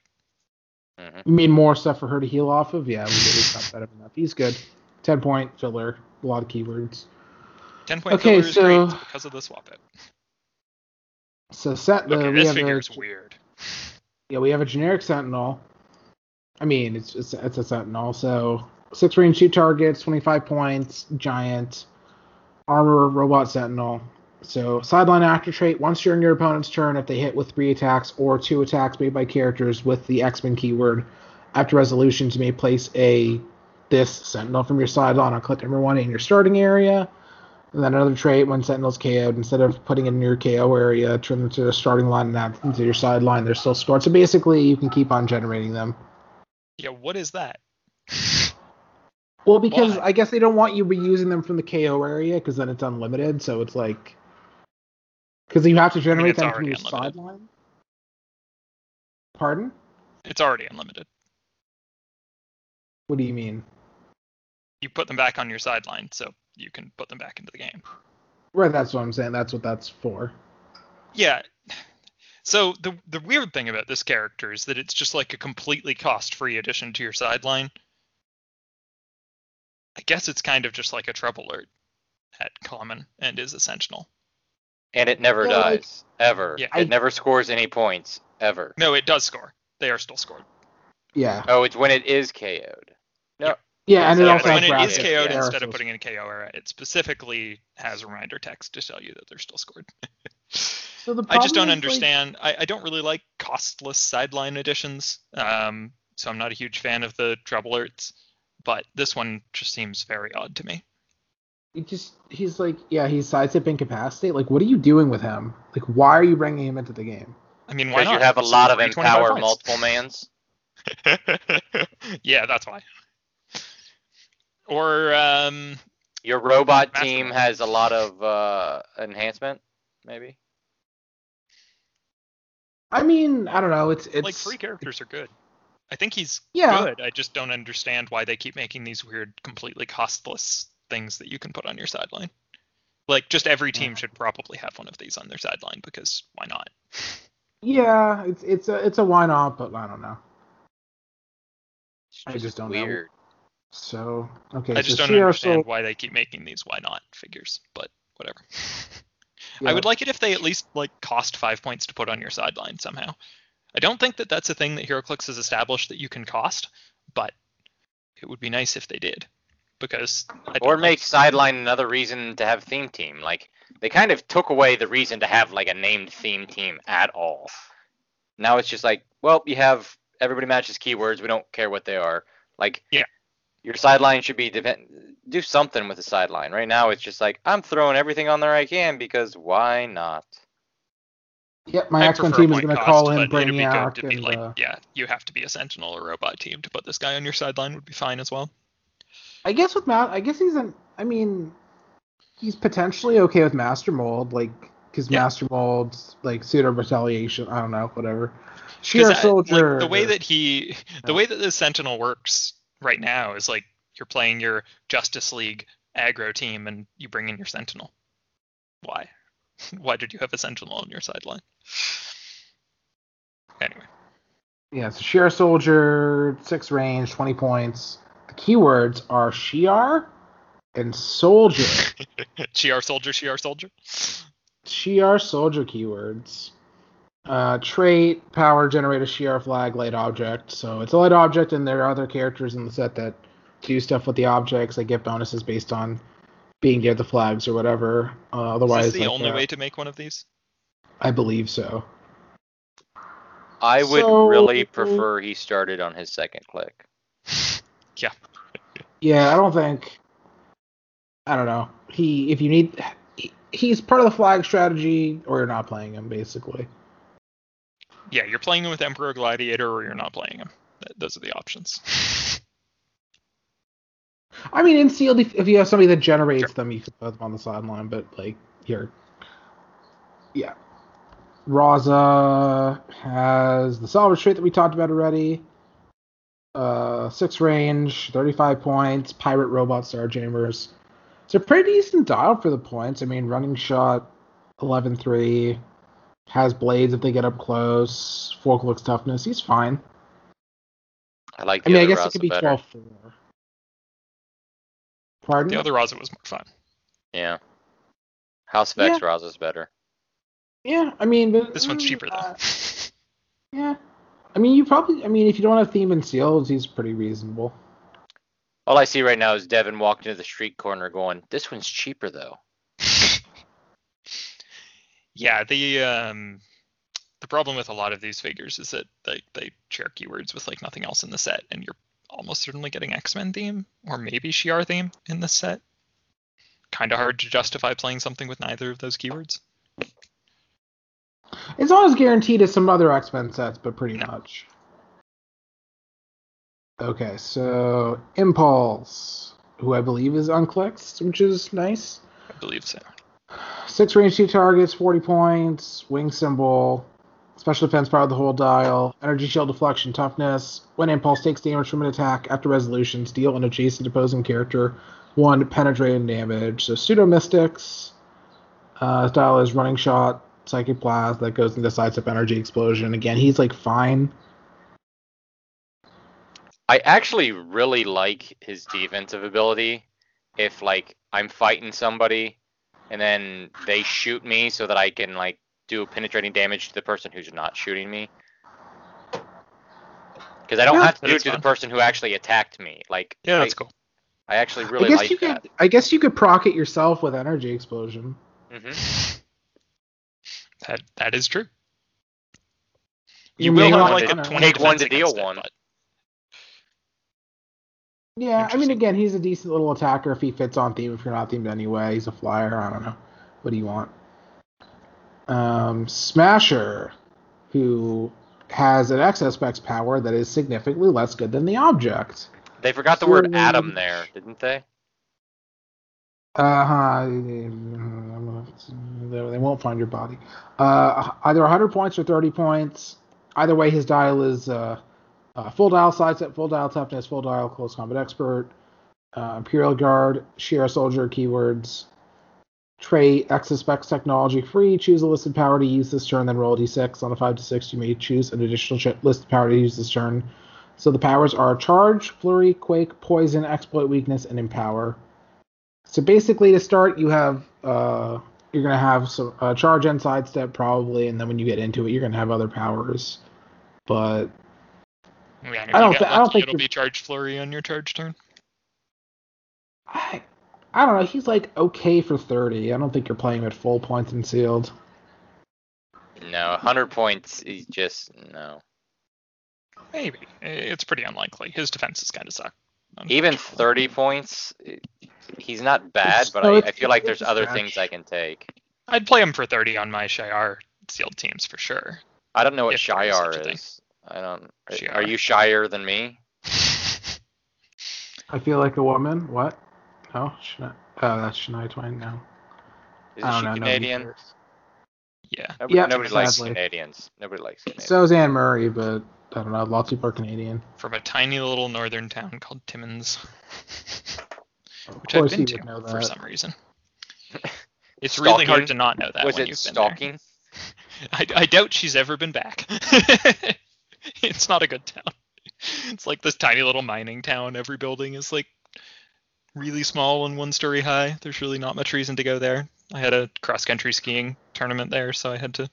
hmm You mean more stuff for her to heal off of? Yeah, we did it's not better enough. He's good. Ten point filler. A lot of keywords. 10 point Okay, filler is great so- because of the swap it. So set the okay we this have figure a, is weird yeah we have a generic sentinel. I mean it's it's, a sentinel. So six range two targets, twenty five points, giant, armor robot sentinel. So sideline actor trait. Once during your opponent's turn, if they hit with three attacks or two attacks made by characters with the X Men keyword, after resolutions you may place a this sentinel from your sideline on click number one in your starting area. And then another trait when Sentinel's KO'd, instead of putting it in your KO area, turn them to the starting line and not to your sideline. They're still scored. So basically, you can keep on generating them. Yeah what is that Well, because Why? I guess they don't want you reusing them from the KO area because then it's unlimited. So it's like because you have to generate it's them from your unlimited. sideline. Pardon? it's already unlimited What do you mean? you put them back on your sideline so you can put them back into the game Right, that's what I'm saying. That's what that's for. Yeah. So the the weird thing about this character is that it's just like a completely cost-free addition to your sideline. I guess it's kind of just like a trouble alert at common and is essential. And it never Yeah, like- dies. ever. Yeah. it I- never scores any points. Ever. No, it does score. They are still scored. Yeah. Oh, it's when it is KO'd. Yeah, and it Yeah, Yeah, also but has when it graphics. is graphics, KO'd instead of putting in a KO error, it specifically has reminder text to tell you that they're still scored. *laughs* So the I just don't is, like- understand. I, I don't really like costless sideline additions. Um, so I'm not a huge fan of the trouble alerts. But this one just seems very odd to me. He just he's like yeah he's sidestep incapacitate. Like what are you doing with him? Like why are you bringing him into the game? I mean, why Because not? you have a lot of free 25 empower multiple mans. *laughs* yeah, that's why. Or um, Your robot team has a lot of uh, enhancement, maybe. I mean, I don't know. It's it's like free characters are good. I think he's Yeah. good. I just don't understand why they keep making these weird, completely costless things that you can put on your sideline. Like just every team should probably have one of these on their sideline because why not? Yeah, it's it's a it's a why not, but I don't know. It's I just don't know. Weird. So okay, I just so don't Shiar understand Sol- why they keep making these why not figures, but whatever. *laughs* yeah. I would like it if they at least like cost five points to put on your sideline somehow. I don't think that that's a thing that HeroClix has established that you can cost, but it would be nice if they did, because I don't Or like- make sideline another reason to have theme team. Like they kind of took away the reason to have like a named theme team at all. Now it's just like, well, you have everybody matches keywords. We don't care what they are. Like, Yeah. Your sideline should be depend. Do something with the sideline. Right now, it's just like I'm throwing everything on there I can because why not? Yep, my I X Men team is going to call in but it'd be good to be and like, uh, yeah, you have to be a Sentinel or robot team to put this guy on your sideline would be fine as well. I guess with Matt, I guess he's an. I mean, he's potentially okay with Master Mold, like because Yeah. Master Mold's like pseudo retaliation. I don't know, whatever. Shiar 'Cause I- Soldier. like, the way that he, the Yeah. way that the Sentinel works right now is like you're playing your Justice League aggro team and you bring in your Sentinel. Why? *laughs* Why did you have a Sentinel on your sideline? Anyway, yeah, so Shiar Soldier, six range, twenty points. The keywords are Shiar and Soldier. *laughs* Shiar Soldier, Shiar Soldier. Shiar Soldier keywords. Uh, trait, power, generate a Shiar flag, light object. So it's a light object, and there are other characters in the set that do stuff with the objects. They get bonuses based on being near the flags or whatever. Uh, otherwise, is this the like, only uh, way to make one of these? I believe so. I would So- really prefer he started on his second click. *laughs* Yeah, I don't think. I don't know. He, if you need, he, he's part of the flag strategy, or you're not playing him, basically. Yeah, you're playing him with Emperor Gladiator or you're not playing him. Those are the options. *laughs* I mean, in sealed, if, if you have somebody that generates Sure. them, you can put them on the sideline. But like here, yeah, Raza has the salvage trait that we talked about already. Uh, six range, thirty-five points. Pirate robot starjammers. It's a pretty decent dial for the points. I mean, running shot, 11-3. Has blades if they get up close. Fork looks toughness. He's fine. I like I the mean, I other guess it could be better. 12-4. Pardon? the other Raza was more fun. Yeah. House of X Raza's better. Yeah, I mean, but This one's cheaper though. uh, yeah, I mean, you probably, I mean, if you don't have theme and seals, he's pretty reasonable. All I see right now is Devin walked into the street corner going, "This one's cheaper though." Yeah, the um the problem with a lot of these figures is that they they share keywords with like nothing else in the set, and you're almost certainly getting X-Men theme or maybe Shiar theme in this set. Kind of hard to justify playing something with neither of those keywords. It's not as guaranteed as some other X Men sets, but pretty No. much. Okay, so Impulse, who I believe is unclicked, which is nice. I believe so. Six range two targets, 40 points, wing symbol, special defense power of the whole dial, energy shield deflection toughness. When Impulse takes damage from an attack after resolution, deal an adjacent opposing character one penetrating damage. So pseudo mystics. Uh, dial is running shot, psychic blast that goes into sides up energy explosion. Again, he's like fine. I actually really like his defensive ability. If like I'm fighting somebody and then they shoot me so that I can like do penetrating damage to the person who's not shooting me. Because I don't Yeah, have to do it that's to the person who actually attacked me. Like Yeah, that's I, cool. I actually I really guess like you that. could. I guess you could proc it yourself with energy explosion. hmm That that is true. You You, may will have want like to a take 20 one to deal against it, one. but Yeah, I mean, again, he's a decent little attacker if he fits on theme. If you're not themed anyway, he's a flyer. I don't know. What do you want? Um, Smasher, who has an excess specs power that is significantly less good than the object. They forgot the word So- atom there, didn't they? Uh huh. They won't find your body. Uh, either 100 points or 30 points. Either way, his dial is uh, uh, full dial sidestep, full dial toughness, full dial close combat expert, uh, Imperial Guard, Shiar Soldier keywords, trait, Specs technology free. Choose a listed power to use this turn, then roll a d6. On a 5 to 6, you may choose an additional ch- listed power to use this turn. So the powers are Charge, Flurry, Quake, Poison, Exploit, Weakness, and Empower. So basically, to start, you have uh, you're gonna have some uh, charge and sidestep probably, and then when you get into it, you're gonna have other powers. But Yeah, I don't you thi- get I don't think it'll be charge flurry on your charge turn. I I don't know. He's like okay for 30. I don't think you're playing him at full points and sealed. No, 100 points is just no. Maybe it's pretty unlikely. His defenses kind of suck. Even 30 points, he's not bad, It's- but no, I, I feel like there's other stretch. things I can take. I'd play him for 30 on my Shiar sealed teams for sure. I don't know what If there is Shiar thing. is. I don't. Are, Shiar. are you shyer than me? I feel like a woman. What? No, Shania. Oh, that's Shania Twain. No, Is she know. Canadian? cares. yeah. Nobody, Yeah, nobody likes. Canadians. Nobody likes Canadians. So is Anne Murray, but I don't know. Lots of people are Canadian. From a tiny little northern town called Timmins, which I've course been to would know for some reason. *laughs* It's really hard to not know that Was when it you've stalking? been there. *laughs* I, I doubt she's ever been back. *laughs* *laughs* it's not a good town. *laughs* It's like this tiny little mining town. Every building is like really small and one story high. There's really not much reason to go there. I had a cross country skiing tournament there, so I had to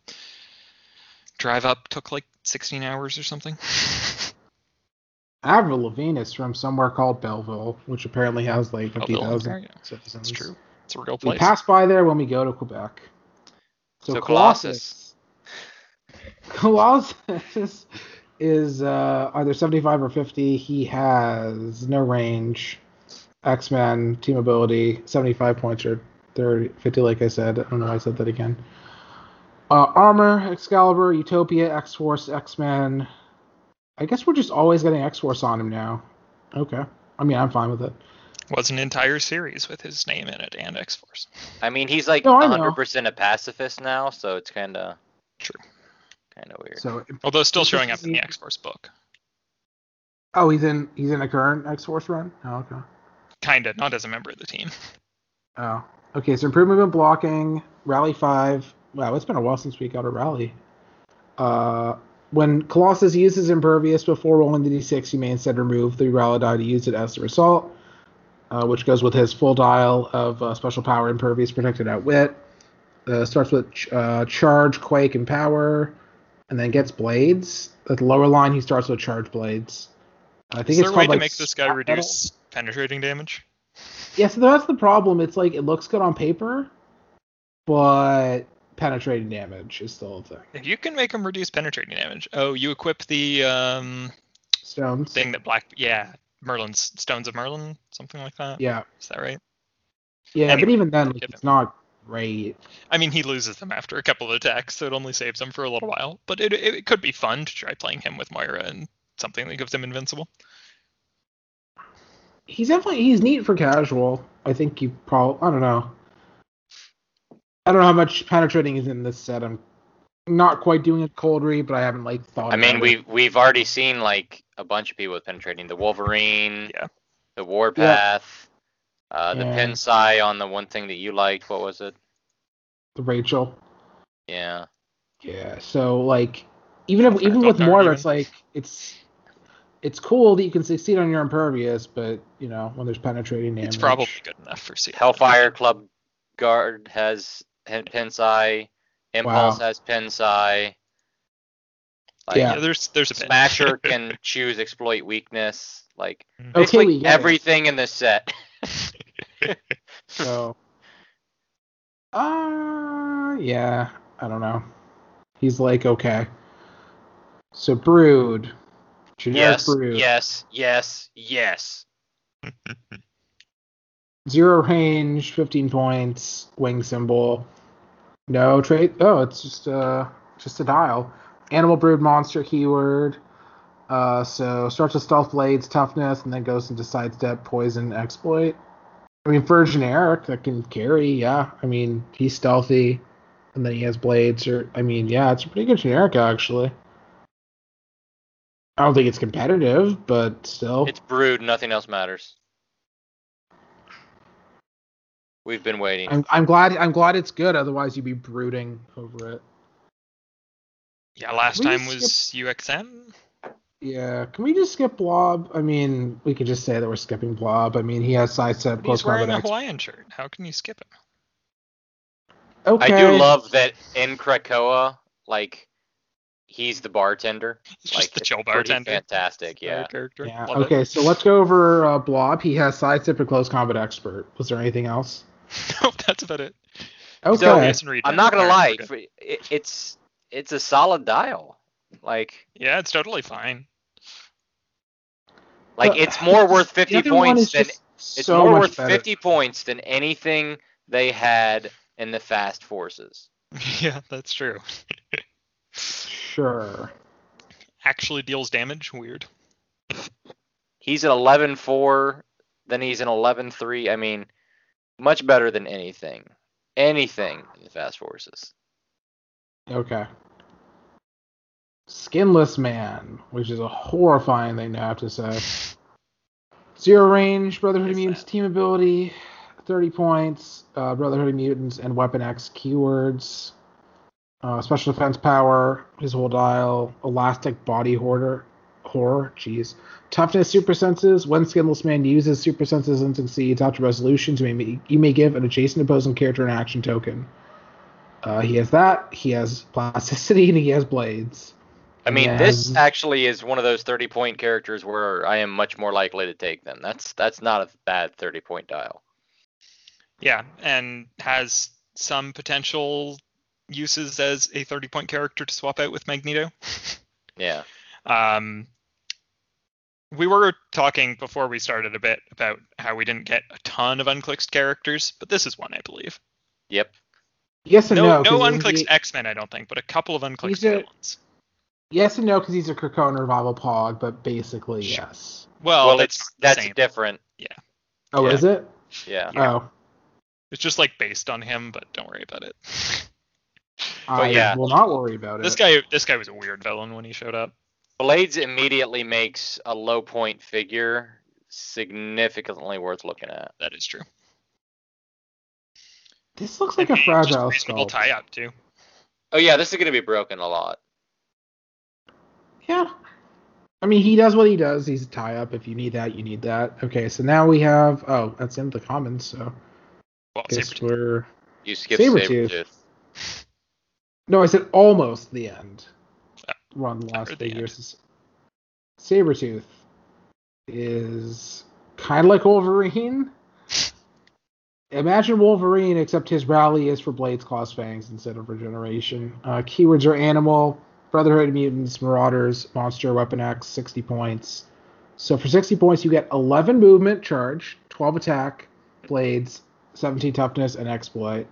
drive up. Took like 16 hours or something. *laughs* Avril Lavigne is from somewhere called Belleville, which apparently has like oh, Belleville, 50,000 Ontario. citizens. That's true. It's a real place. We pass by there when we go to Quebec. So, So Colossus. Colossus is uh, either 75 or 50. He has no range, X Men, team ability, 75 points or 30, 50, like I said. I don't know why I said that again. Uh, armor, Excalibur, Utopia, X Force, X Men. I guess we're just always getting X Force on him now. Okay. I mean, I'm fine with it. Was an entire series with his name in it and X Force. I mean, he's like No, 100% a pacifist now, so it's kind of True. Kind of weird. So, Although still showing up in the the- X Force book. oh, he's in he's in a current X Force run. Oh, okay. Kinda, not as a member of the team. Oh, okay. So improvement in blocking, rally five. Wow, it's been a while since we got a rally. Uh, when Colossus uses impervious before rolling the d6, you may instead remove the rally die to use it as the result, uh, which goes with his full dial of uh, special power impervious protected outwit. Uh, starts with ch- uh, charge, quake, and power, and then gets blades. At the lower line, he starts with charge blades. I think Is it's there a way to like make this guy scrap metal. reduce penetrating damage? Yeah, so that's the problem. It's like it looks good on paper, but penetrating damage is still a thing. If you can make him reduce penetrating damage. Oh, you equip the um Stones. thing that Black yeah, Merlin's Stones of Merlin, something like that. Yeah, is that right? yeah, Anyway, but even then, like, it's not great. I mean, he loses them after a couple of attacks, so it only saves them for a little while. But it, it, it could be fun to try playing him with Moira and something that gives him invincible. He's definitely he's neat for casual. I think you probably I don't know. I don't know how much penetrating is in this set. I'm not quite doing a cold read, but I haven't like thought. I mean, about we've we've already seen like a bunch of people with penetrating the Wolverine, Yeah. the Warpath, uh, the Yeah. Pensai on the one thing that you liked. What was it? the Rachel. Yeah. Yeah, so like even if even with more, even. it's like it's it's cool that you can succeed on your impervious, but you know when there's penetrating damage, It's probably good enough for C. Hellfire Club Guard has Pen- Pensai. Impulse Wow. has Pensai. Like, Yeah. Yeah, there's there's a. Smasher *laughs* can choose exploit weakness. Like Okay, basically we get it. everything in this set. *laughs* So, uh, yeah, I don't know. He's like okay. So brood, generic yes, brood, yes, yes, yes. *laughs* zero range, fifteen points, wing symbol, no trait. Oh, it's just uh just a dial. animal brood monster keyword. Uh, so starts with stealth blades, toughness, and then goes into sidestep, poison, exploit. I mean, for a generic that can carry, yeah. I mean, he's stealthy, and then he has blades. Or I mean, yeah, it's a pretty good generic actually. I don't think it's competitive, but still. It's brood. Nothing else matters. We've been waiting. I'm, I'm glad. I'm glad it's good. Otherwise, you'd be brooding over it. Yeah, last We time skip- was UXN. Yeah, can we just skip Blob? I mean, we could just say that we're skipping Blob. I mean, he has sidestep, close He's wearing combat a X. Hawaiian shirt. How can you skip him? Okay. I do love that in Krakoa, like he's the bartender. He's like just the it's chill bartender. Fantastic, yeah. Character. Yeah. Love it. Okay, so let's go over uh, Blob. He has sidestep and close combat expert. Was there anything else? *laughs* no, that's about it. Okay. So, Yes, and regen. I'm not gonna lie, we're good. for- it, it's it's a solid dial. Like Yeah, it's totally fine. like But it's more worth *laughs* 50 points than it's so more worth better. 50 points than anything they had in the fast forces. *laughs* yeah, that's true. *laughs* Sure. Actually deals damage. Weird. He's an 11-4, then he's an 11-3. I mean, much better than anything. Anything in the fast forces. Okay. Skinless Man, which is a horrifying thing to have to say. Zero range, Brotherhood of Mutants team ability, 30 points, uh, Brotherhood of Mutants and Weapon X keywords. Uh, special defense power, his whole dial, elastic body hoarder, horror, jeez. Toughness super senses. When Skinless Man uses super senses and succeeds after resolutions, you may, you may give an adjacent opposing character an action token. Uh, he has that. He has plasticity *laughs* and he has blades. I mean, Yeah. this actually is one of those 30 point characters where I am much more likely to take them. That's that's not a bad 30 point dial. Yeah, and has some potential uses as a 30 point character to swap out with Magneto. *laughs* Yeah. Um, we were talking before we started a bit about how we didn't get a ton of unclicked characters, but this is one, I believe. Yep. Yes and No, no. no, 'cause unclicked X Men, I don't think, but a couple of unclicked He's a- villains. Yes and no, because he's a Krakoa revival pog, but basically Sure. yes. Well, well, that's it's that's same. different. Yeah. Oh, Yeah. is it? Yeah. Oh, It's just like based on him, but don't worry about it. I yeah. will not worry about this it. guy, this guy was a weird villain when he showed up. Blades immediately makes a low point figure significantly worth looking at. That is true. This looks like And a fragile reasonable sculpt. tie up too. Oh yeah, this is gonna be broken a lot. Yeah. I mean, he does what he does. He's a tie up. If you need that, you need that. Okay, so now we have. Oh, that's in the commons. So Well, guess Sabretooth. we're. You skip Sabretooth. Sabretooth. No, I said almost the end. Oh, Run last heard the end. figures. Sabretooth is kind of like Wolverine. *laughs* Imagine Wolverine, except his rally is for Blades, Claws, Fangs instead of Regeneration. Uh, keywords are Animal, Brotherhood of Mutants, Marauders, Monster, Weapon X, 60 points. So for 60 points, you get 11 movement charge, 12 attack, Blades, 17 toughness, and exploit.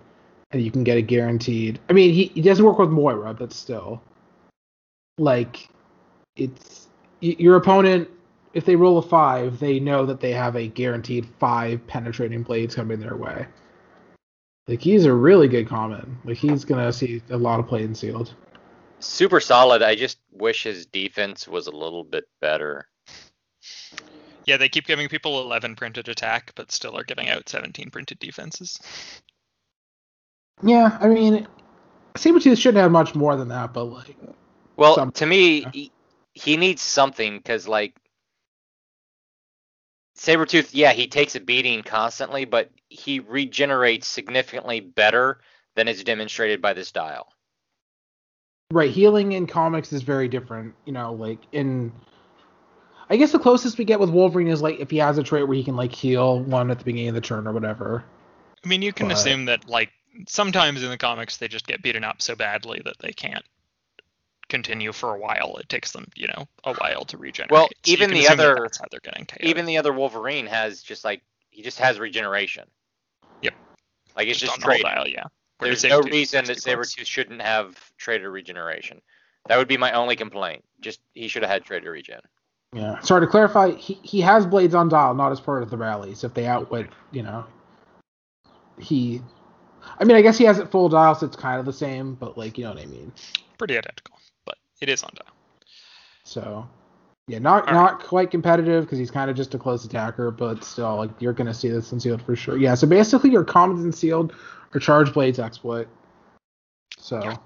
And you can get a guaranteed. I mean, he, he doesn't work with Moira, but still. Like, it's. Your opponent, if they roll a 5, they know that they have a guaranteed 5 penetrating blades coming their way. Like, he's a really good common. Like, he's going to see a lot of play sealed. Super solid. I just wish his defense was a little bit better. Yeah, they keep giving people 11 printed attack, but still are giving out 17 printed defenses. Yeah, I mean, Sabretooth shouldn't have much more than that, but, like, Well, Some- to me, yeah. he, he needs something because, like, Sabretooth, yeah, he takes a beating constantly, but he regenerates significantly better than is demonstrated by this dial. Right, healing in comics is very different. You know, like in I guess the closest we get with Wolverine is like if he has a trait where he can like heal one at the beginning of the turn or whatever. I mean, you can But- assume that, like, sometimes in the comics they just get beaten up so badly that they can't continue for a while. It takes them, you know, a while to regenerate. Well, So even can the assume that other- that's how they're getting KO'd. Even the other Wolverine has just like he just has regeneration. Yep. Like it's just, on the dial, yeah. Whereas There's no Sabretooth reason that has 60. Sabretooth shouldn't have traded regeneration. That would be my only complaint. Just he should have had trader regen. Yeah. Sorry to clarify, he, he has blades on dial, not as part of the rallies. If they outwit, you know, he. I mean, I guess he has it full dial, so it's kind of the same, but like, you know what I mean. Pretty identical, but it is on dial. So, yeah, not All not quite competitive because he's kind of just a close attacker, but still, like, you're gonna see this in sealed for sure. Yeah. So basically, your commons in sealed are charge blades exploit. So. Yeah.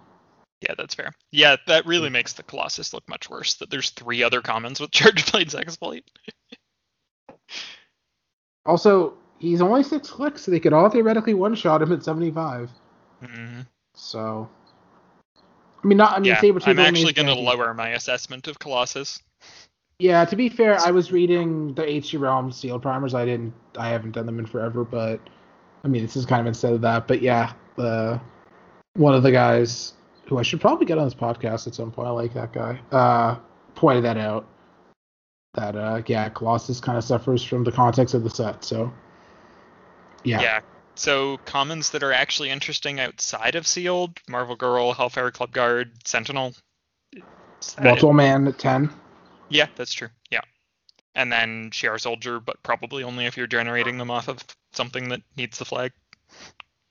Yeah, that's fair. Yeah, that really makes the Colossus look much worse. That there's three other commons with *laughs* Charge Blades exploit. *laughs* Also, he's only six clicks, so they could all theoretically one shot him at 75. Mhm. So, I mean, not. I mean, yeah, Saber I'm actually going to lower my assessment of Colossus. Yeah, to be fair, I *laughs* was reading the HC Realm sealed primers. I didn't. I haven't done them in forever, but I mean, this is kind of instead of that. But yeah, the one of the guys who I should probably get on this podcast at some point. I like that guy. Uh, pointed that out. That uh, yeah, Colossus kind of suffers from the context of the set. So yeah, Yeah. So commons that are actually interesting outside of sealed, Marvel Girl, Hellfire Club Guard, Sentinel. Is that it? Multiple Man at 10. Yeah, that's true. Yeah. And then Shiar Soldier, but probably only if you're generating them off of something that needs the flag.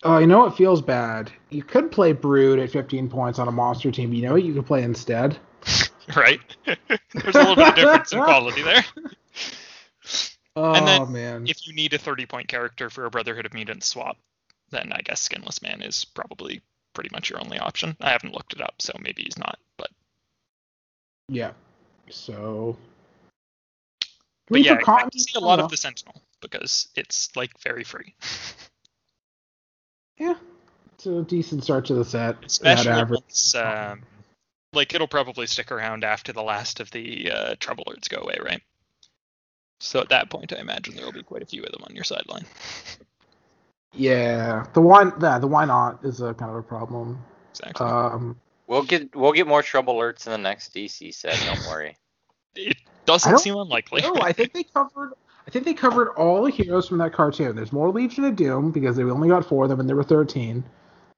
Oh, you know what feels bad? You could play Brood at 15 points on a monster team. You know what you could play instead? *laughs* right? *laughs* There's a little bit of difference in quality there. Oh *laughs* And then oh, man. If you need a 30 point character for a Brotherhood of Mutants swap, then I guess Skinless Man is probably pretty much your only option. I haven't looked it up, so maybe he's not. But Yeah. So. But yeah, for I to see a lot of the Sentinel because it's like very free. *laughs* Yeah. It's a decent start to the set. At especially average. once um, like it'll probably stick around after the last of the uh, Trouble Alerts go away, right? So at that point, I imagine there will be quite a few of them on your sideline. *laughs* Yeah. The why, yeah, the why not is a kind of a problem. Exactly. Um, We'll get we'll get more trouble alerts in the next DC set. Don't worry. *laughs* it doesn't don't seem unlikely. no, I think they covered. I think they covered all the heroes from that cartoon. There's more Legion of Doom because they only got four of them, and there were 13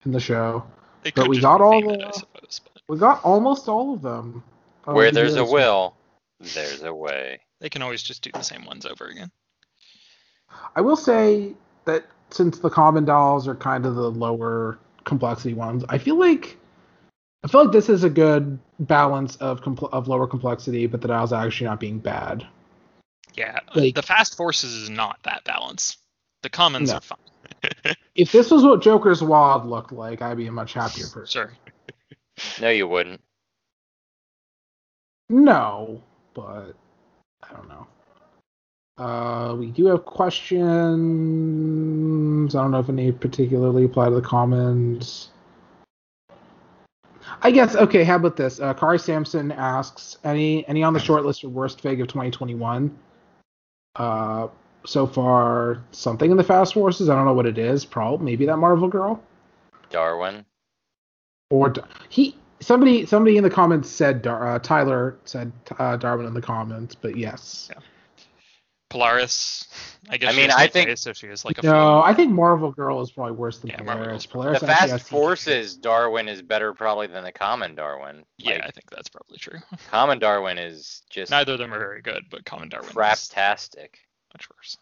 in the show. They but we got all rename it, the- suppose, but We got almost all of them. of Where there's a will, there's a way. they can always just do the same ones over again. I will say that since the common dolls are kind of the lower complexity ones, I feel like I feel like this is a good balance of compl- of lower complexity, but the dials are actually not being bad. Yeah, Like- the fast forces is not that balance. The commons No. are fine. *laughs* If this was what Joker's Wild looked like, I'd be a much happier person. Sure. No, you wouldn't. No, but I don't know. Uh, we do have questions. I don't know if any particularly apply to the commons. I guess okay. How about this? Uh, Kari Sampson asks any any on the short list for worst fig of 2021. Uh, so far something in the Fast Forces. I don't know what it is. Probably maybe that Marvel girl Darwin. or he. Somebody somebody in the comments said Dar- uh, Tyler said uh, Darwin in the comments, but yes. Polaris. I guess. I mean, I think- face, so she is like a. No, float. I think Marvel Girl is probably worse than Yeah, Polaris. Girl's Polaris The Fast has- Forces Darwin is better probably than the Common Darwin. Yeah, I think that's probably true. *laughs* Common Darwin is just Neither of them are very good, but Common Darwin is craptastic. much worse.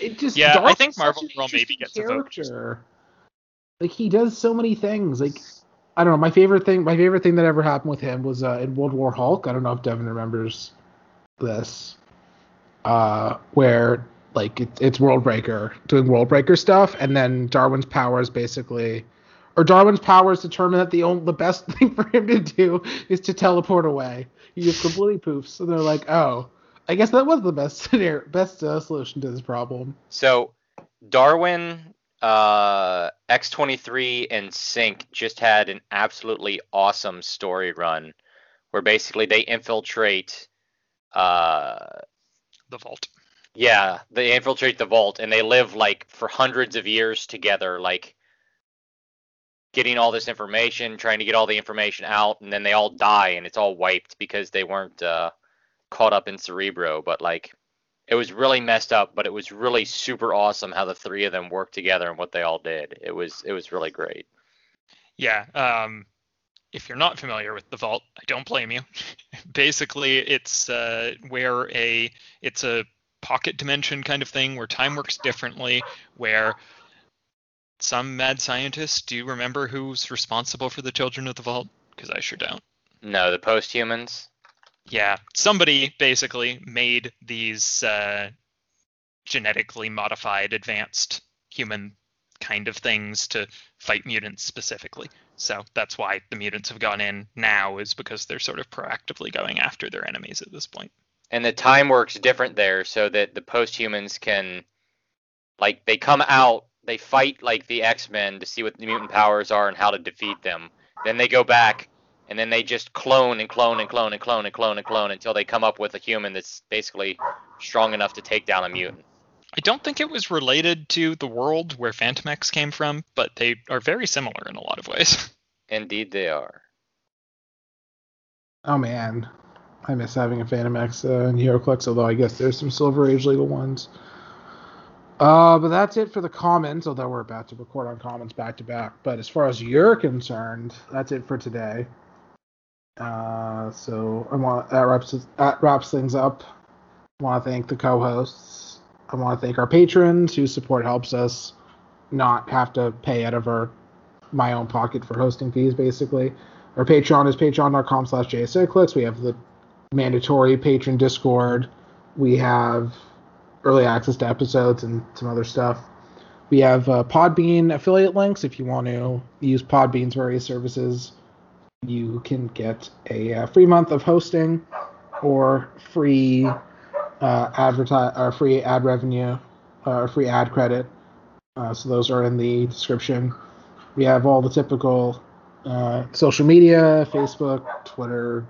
It just Yeah, I think Marvel Girl maybe interesting gets a vote. character. Like he does so many things. Like I don't know. My favorite thing. My favorite thing that ever happened with him was uh, in World War Hulk. I don't know if Devin remembers this. Uh, where like it, it's World Breaker doing World Breaker stuff, and then Darwin's powers basically, or Darwin's powers determine that the only the best *laughs* thing for him to do is to teleport away. He just completely poofs. So they're like, oh, I guess that was the best *laughs* scenario, best uh, solution to this problem. So Darwin, uh, X23, and Sync just had an absolutely awesome story run where basically they infiltrate uh The Vault. yeah, they infiltrate the vault and they live like for hundreds of years together, like getting all this information, trying to get all the information out, and then they all die and it's all wiped because they weren't uh, caught up in Cerebro. But like, it was really messed up, but it was really super awesome how the three of them worked together and what they all did. It was it was really great. Yeah. Um, if you're not familiar with the vault, I don't blame you. *laughs* Basically, it's uh, where a it's a pocket dimension kind of thing where time works differently, where some mad scientist. Do you remember who's responsible for the Children of the Vault? Because I sure don't. No, the post-humans. Yeah, somebody basically made these uh, genetically modified, advanced human kind of things to fight mutants specifically. So that's why the mutants have gone in now, is because they're sort of proactively going after their enemies at this point. And the time works different there, so that the post-humans can, like, they come out, they fight like the X-Men to see what the mutant powers are and how to defeat them. Then they go back, and then they just clone and clone and clone and clone and clone and clone until they come up with a human that's basically strong enough to take down a mutant. I don't think it was related to the world where Phantomex came from, but they are very similar in a lot of ways. *laughs* Indeed, they are. Oh man, I miss having a Phantomex uh, and HeroClix, although I guess there's some Silver Age legal ones. Uh, but that's it for the comments, although we're about to record on comments back to back. But as far as you're concerned, that's it for today. Uh, so I want that wraps that wraps things up. I want to thank the co-hosts. I want to thank our patrons whose support helps us not have to pay out of our my own pocket for hosting fees, basically. Our Patreon is patreon.com slash jcyclics. We have the mandatory patron Discord. We have early access to episodes and some other stuff. We have uh, Podbean affiliate links if you want to use Podbean's various services. You can get a uh, free month of hosting or free uh, advertise or free ad revenue or free ad credit. Uh, so those are in the description. We have all the typical uh, social media: Facebook, Twitter,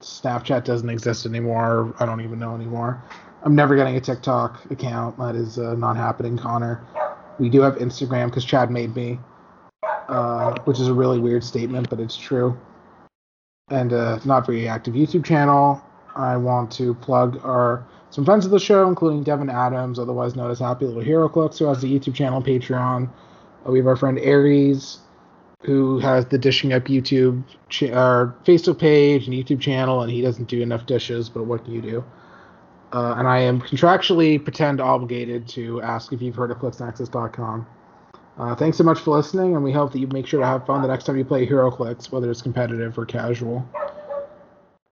Snapchat doesn't exist anymore. I don't even know anymore. I'm never getting a TikTok account. That is uh, not happening, Connor. We do have Instagram because Chad made me, uh, which is a really weird statement, but it's true. And uh, not very active YouTube channel. I want to plug our some friends of the show, including Devin Adams, otherwise known as Happy Little HeroClix, who has the YouTube channel Patreon. Uh, we have our friend Aries, who has the Dishing Up YouTube or Facebook page and YouTube channel, and he doesn't do enough dishes, but what can you do? Uh, and I am contractually pretend obligated to ask if you've heard of ClixNexus.com. Uh, thanks so much for listening, and we hope that you make sure to have fun the next time you play HeroClix, whether it's competitive or casual.